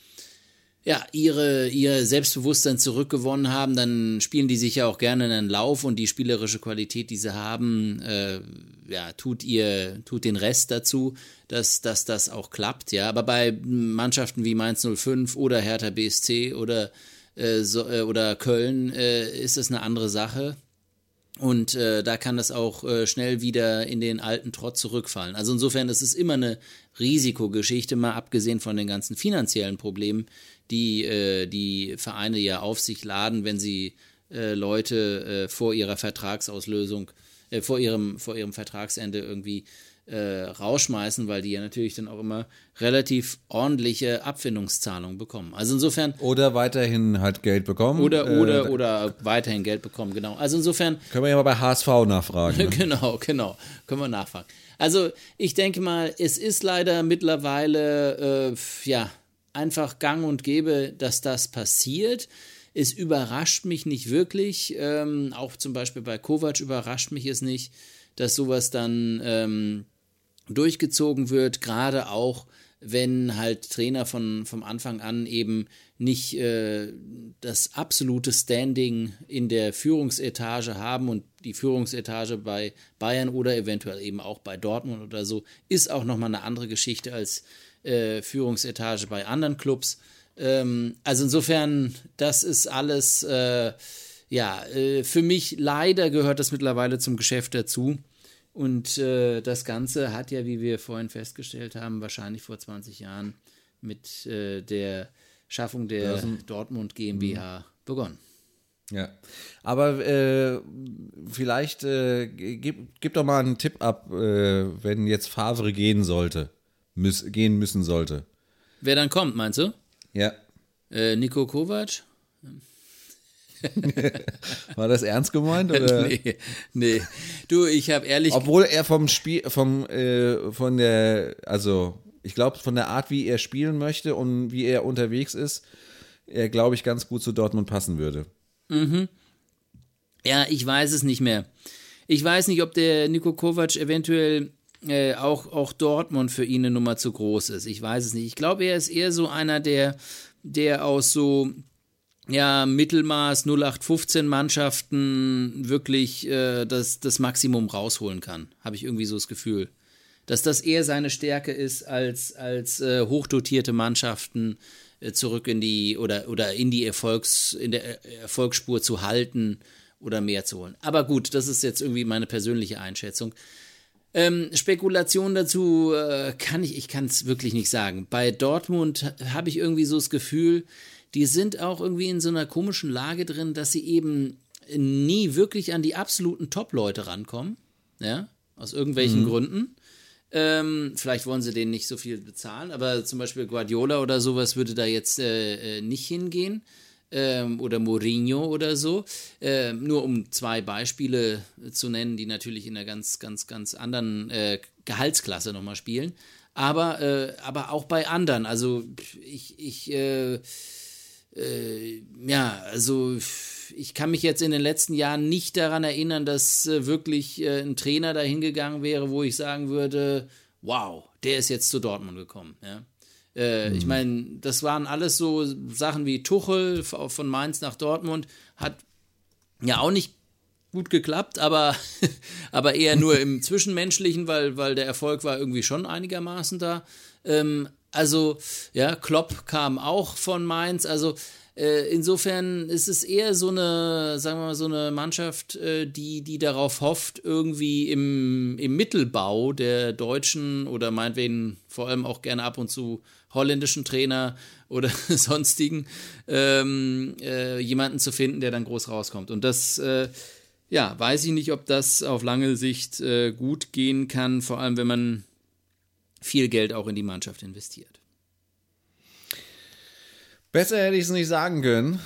ja, ihre, ihr Selbstbewusstsein zurückgewonnen haben, dann spielen die sich ja auch gerne in einen Lauf und die spielerische Qualität, die sie haben, äh, ja, tut ihr, tut den Rest dazu, dass, dass das auch klappt, ja. Aber bei Mannschaften wie Mainz 05 oder Hertha BSC oder äh, so, äh, oder Köln äh, ist es eine andere Sache. Und äh, da kann das auch schnell wieder in den alten Trott zurückfallen. Also insofern ist es immer eine Risikogeschichte, mal abgesehen von den ganzen finanziellen Problemen, die die Vereine ja auf sich laden, wenn sie Leute vor ihrer Vertragsauslösung, vor, ihrem, vor ihrem Vertragsende irgendwie äh, rausschmeißen, weil die ja natürlich dann auch immer relativ ordentliche Abfindungszahlungen bekommen. Also insofern. Oder weiterhin halt Geld bekommen. Oder, äh, oder, äh, oder weiterhin Geld bekommen, genau. Also insofern. Können wir ja mal bei HSV nachfragen. Ne? genau, genau. Können wir nachfragen. Also ich denke mal, es ist leider mittlerweile, äh, ja, einfach gang und gäbe, dass das passiert. Es überrascht mich nicht wirklich. Ähm, auch zum Beispiel bei Kovac überrascht mich es nicht, dass sowas dann ähm, durchgezogen wird, gerade auch wenn halt Trainer von vom Anfang an eben nicht äh, das absolute Standing in der Führungsetage haben und die Führungsetage bei Bayern oder eventuell eben auch bei Dortmund oder so ist auch nochmal eine andere Geschichte als äh, Führungsetage bei anderen Clubs. Ähm, also insofern, das ist alles, äh, ja, äh, für mich leider gehört das mittlerweile zum Geschäft dazu. Und äh, das Ganze hat ja, wie wir vorhin festgestellt haben, wahrscheinlich vor 20 Jahren mit äh, der Schaffung der Dortmund GmbH begonnen. Ja, aber äh, vielleicht äh, gib, gib doch mal einen Tipp ab, äh, wenn jetzt Favre gehen sollte, müß, gehen müssen sollte. Wer dann kommt, meinst du? Ja. Äh, Nico Kovac? War das ernst gemeint? Oder? nee, nee. Du, ich habe ehrlich. Obwohl er vom Spiel, vom, äh, von der, also ich glaube, von der Art, wie er spielen möchte und wie er unterwegs ist, er, glaube ich, ganz gut zu Dortmund passen würde. Mhm. Ja, ich weiß es nicht mehr. Ich weiß nicht, ob der Nico Kovac eventuell äh, auch, auch Dortmund für ihn eine Nummer zu groß ist. Ich weiß es nicht. Ich glaube, er ist eher so einer, der, der aus so ja, Mittelmaß 0815 Mannschaften wirklich äh, das, das Maximum rausholen kann. Habe ich irgendwie so das Gefühl. Dass das eher seine Stärke ist, als, als äh, hochdotierte Mannschaften äh, zurück in die oder, oder in die Erfolgs, in der äh, Erfolgsspur zu halten oder mehr zu holen. Aber gut, das ist jetzt irgendwie meine persönliche Einschätzung. Ähm, Spekulationen dazu äh, kann ich, ich kann es wirklich nicht sagen. Bei Dortmund habe ich irgendwie so das Gefühl, die sind auch irgendwie in so einer komischen Lage drin, dass sie eben nie wirklich an die absoluten Top-Leute rankommen. Ja, aus irgendwelchen mhm. Gründen. Ähm, vielleicht wollen sie denen nicht so viel bezahlen, aber zum Beispiel Guardiola oder sowas würde da jetzt äh, äh nicht hingehen. Ähm, oder Mourinho oder so. Ähm, nur um zwei Beispiele zu nennen, die natürlich in einer ganz, ganz, ganz anderen äh, Gehaltsklasse nochmal spielen. Aber, äh, aber auch bei anderen. Also ich, ich äh, ja, also ich kann mich jetzt in den letzten Jahren nicht daran erinnern, dass äh, wirklich äh, ein Trainer dahin gegangen wäre, wo ich sagen würde, wow, der ist jetzt zu Dortmund gekommen. Ja? Äh, mhm. Ich meine, das waren alles so Sachen wie Tuchel von Mainz nach Dortmund, hat ja auch nicht gut geklappt, aber, aber eher nur im Zwischenmenschlichen, weil, weil der Erfolg war irgendwie schon einigermaßen da. Ähm, also, ja, Klopp kam auch von Mainz. Also, äh, insofern ist es eher so eine, sagen wir mal, so eine Mannschaft, äh, die, die darauf hofft, irgendwie im, im Mittelbau der deutschen oder meinetwegen vor allem auch gerne ab und zu holländischen Trainer oder sonstigen ähm, äh, jemanden zu finden, der dann groß rauskommt. Und das, äh, ja, weiß ich nicht, ob das auf lange Sicht äh, gut gehen kann, vor allem wenn man viel Geld auch in die Mannschaft investiert. Besser hätte ich es nicht sagen können.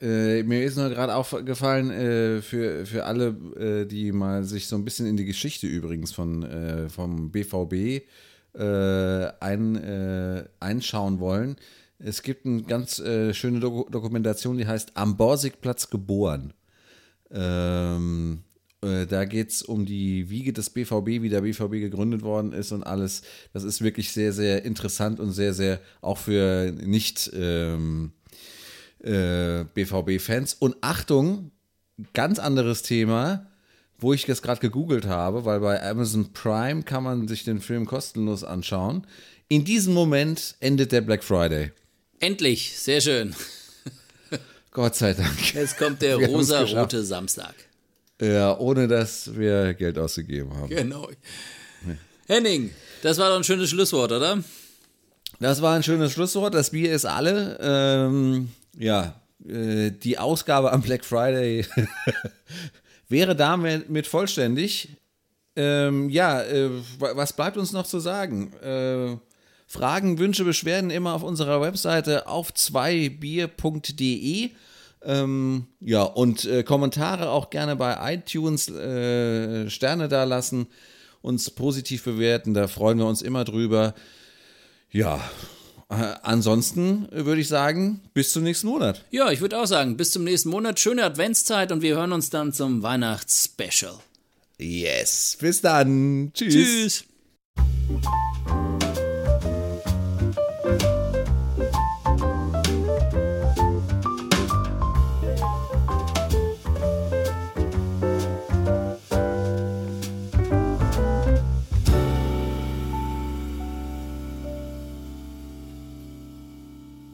Äh, mir ist nur gerade aufgefallen, äh, für, für alle, äh, die mal sich so ein bisschen in die Geschichte übrigens von, äh, vom BVB äh, ein, äh, einschauen wollen. Es gibt eine ganz schöne Doku Dokumentation, die heißt Am Borsigplatz geboren. Ähm, äh, da geht es um die Wiege des BVB, wie der BVB gegründet worden ist und alles. Das ist wirklich sehr, sehr interessant und sehr, sehr auch für nicht ähm, äh, BVB-Fans. Und Achtung, ganz anderes Thema, wo ich das gerade gegoogelt habe, weil bei Amazon Prime kann man sich den Film kostenlos anschauen. In diesem Moment endet der Black Friday. Endlich, sehr schön. Gott sei Dank. Jetzt kommt der rosa-rote Samstag. Ja, ohne dass wir Geld ausgegeben haben. Genau. Henning, das war doch ein schönes Schlusswort, oder? Das war ein schönes Schlusswort. Das Bier ist alle. Ähm, ja, äh, die Ausgabe am Black Friday wäre damit mit vollständig. Ähm, ja, äh, was bleibt uns noch zu sagen? Äh, Fragen, Wünsche, Beschwerden immer auf unserer Webseite auf 2bier.de. Ähm, ja, und äh, Kommentare auch gerne bei iTunes, äh, Sterne da lassen, uns positiv bewerten, da freuen wir uns immer drüber. Ja, äh, ansonsten würde ich sagen, bis zum nächsten Monat. Ja, ich würde auch sagen, bis zum nächsten Monat. Schöne Adventszeit und wir hören uns dann zum Weihnachtsspecial. Yes, bis dann. Tschüss. Tschüss.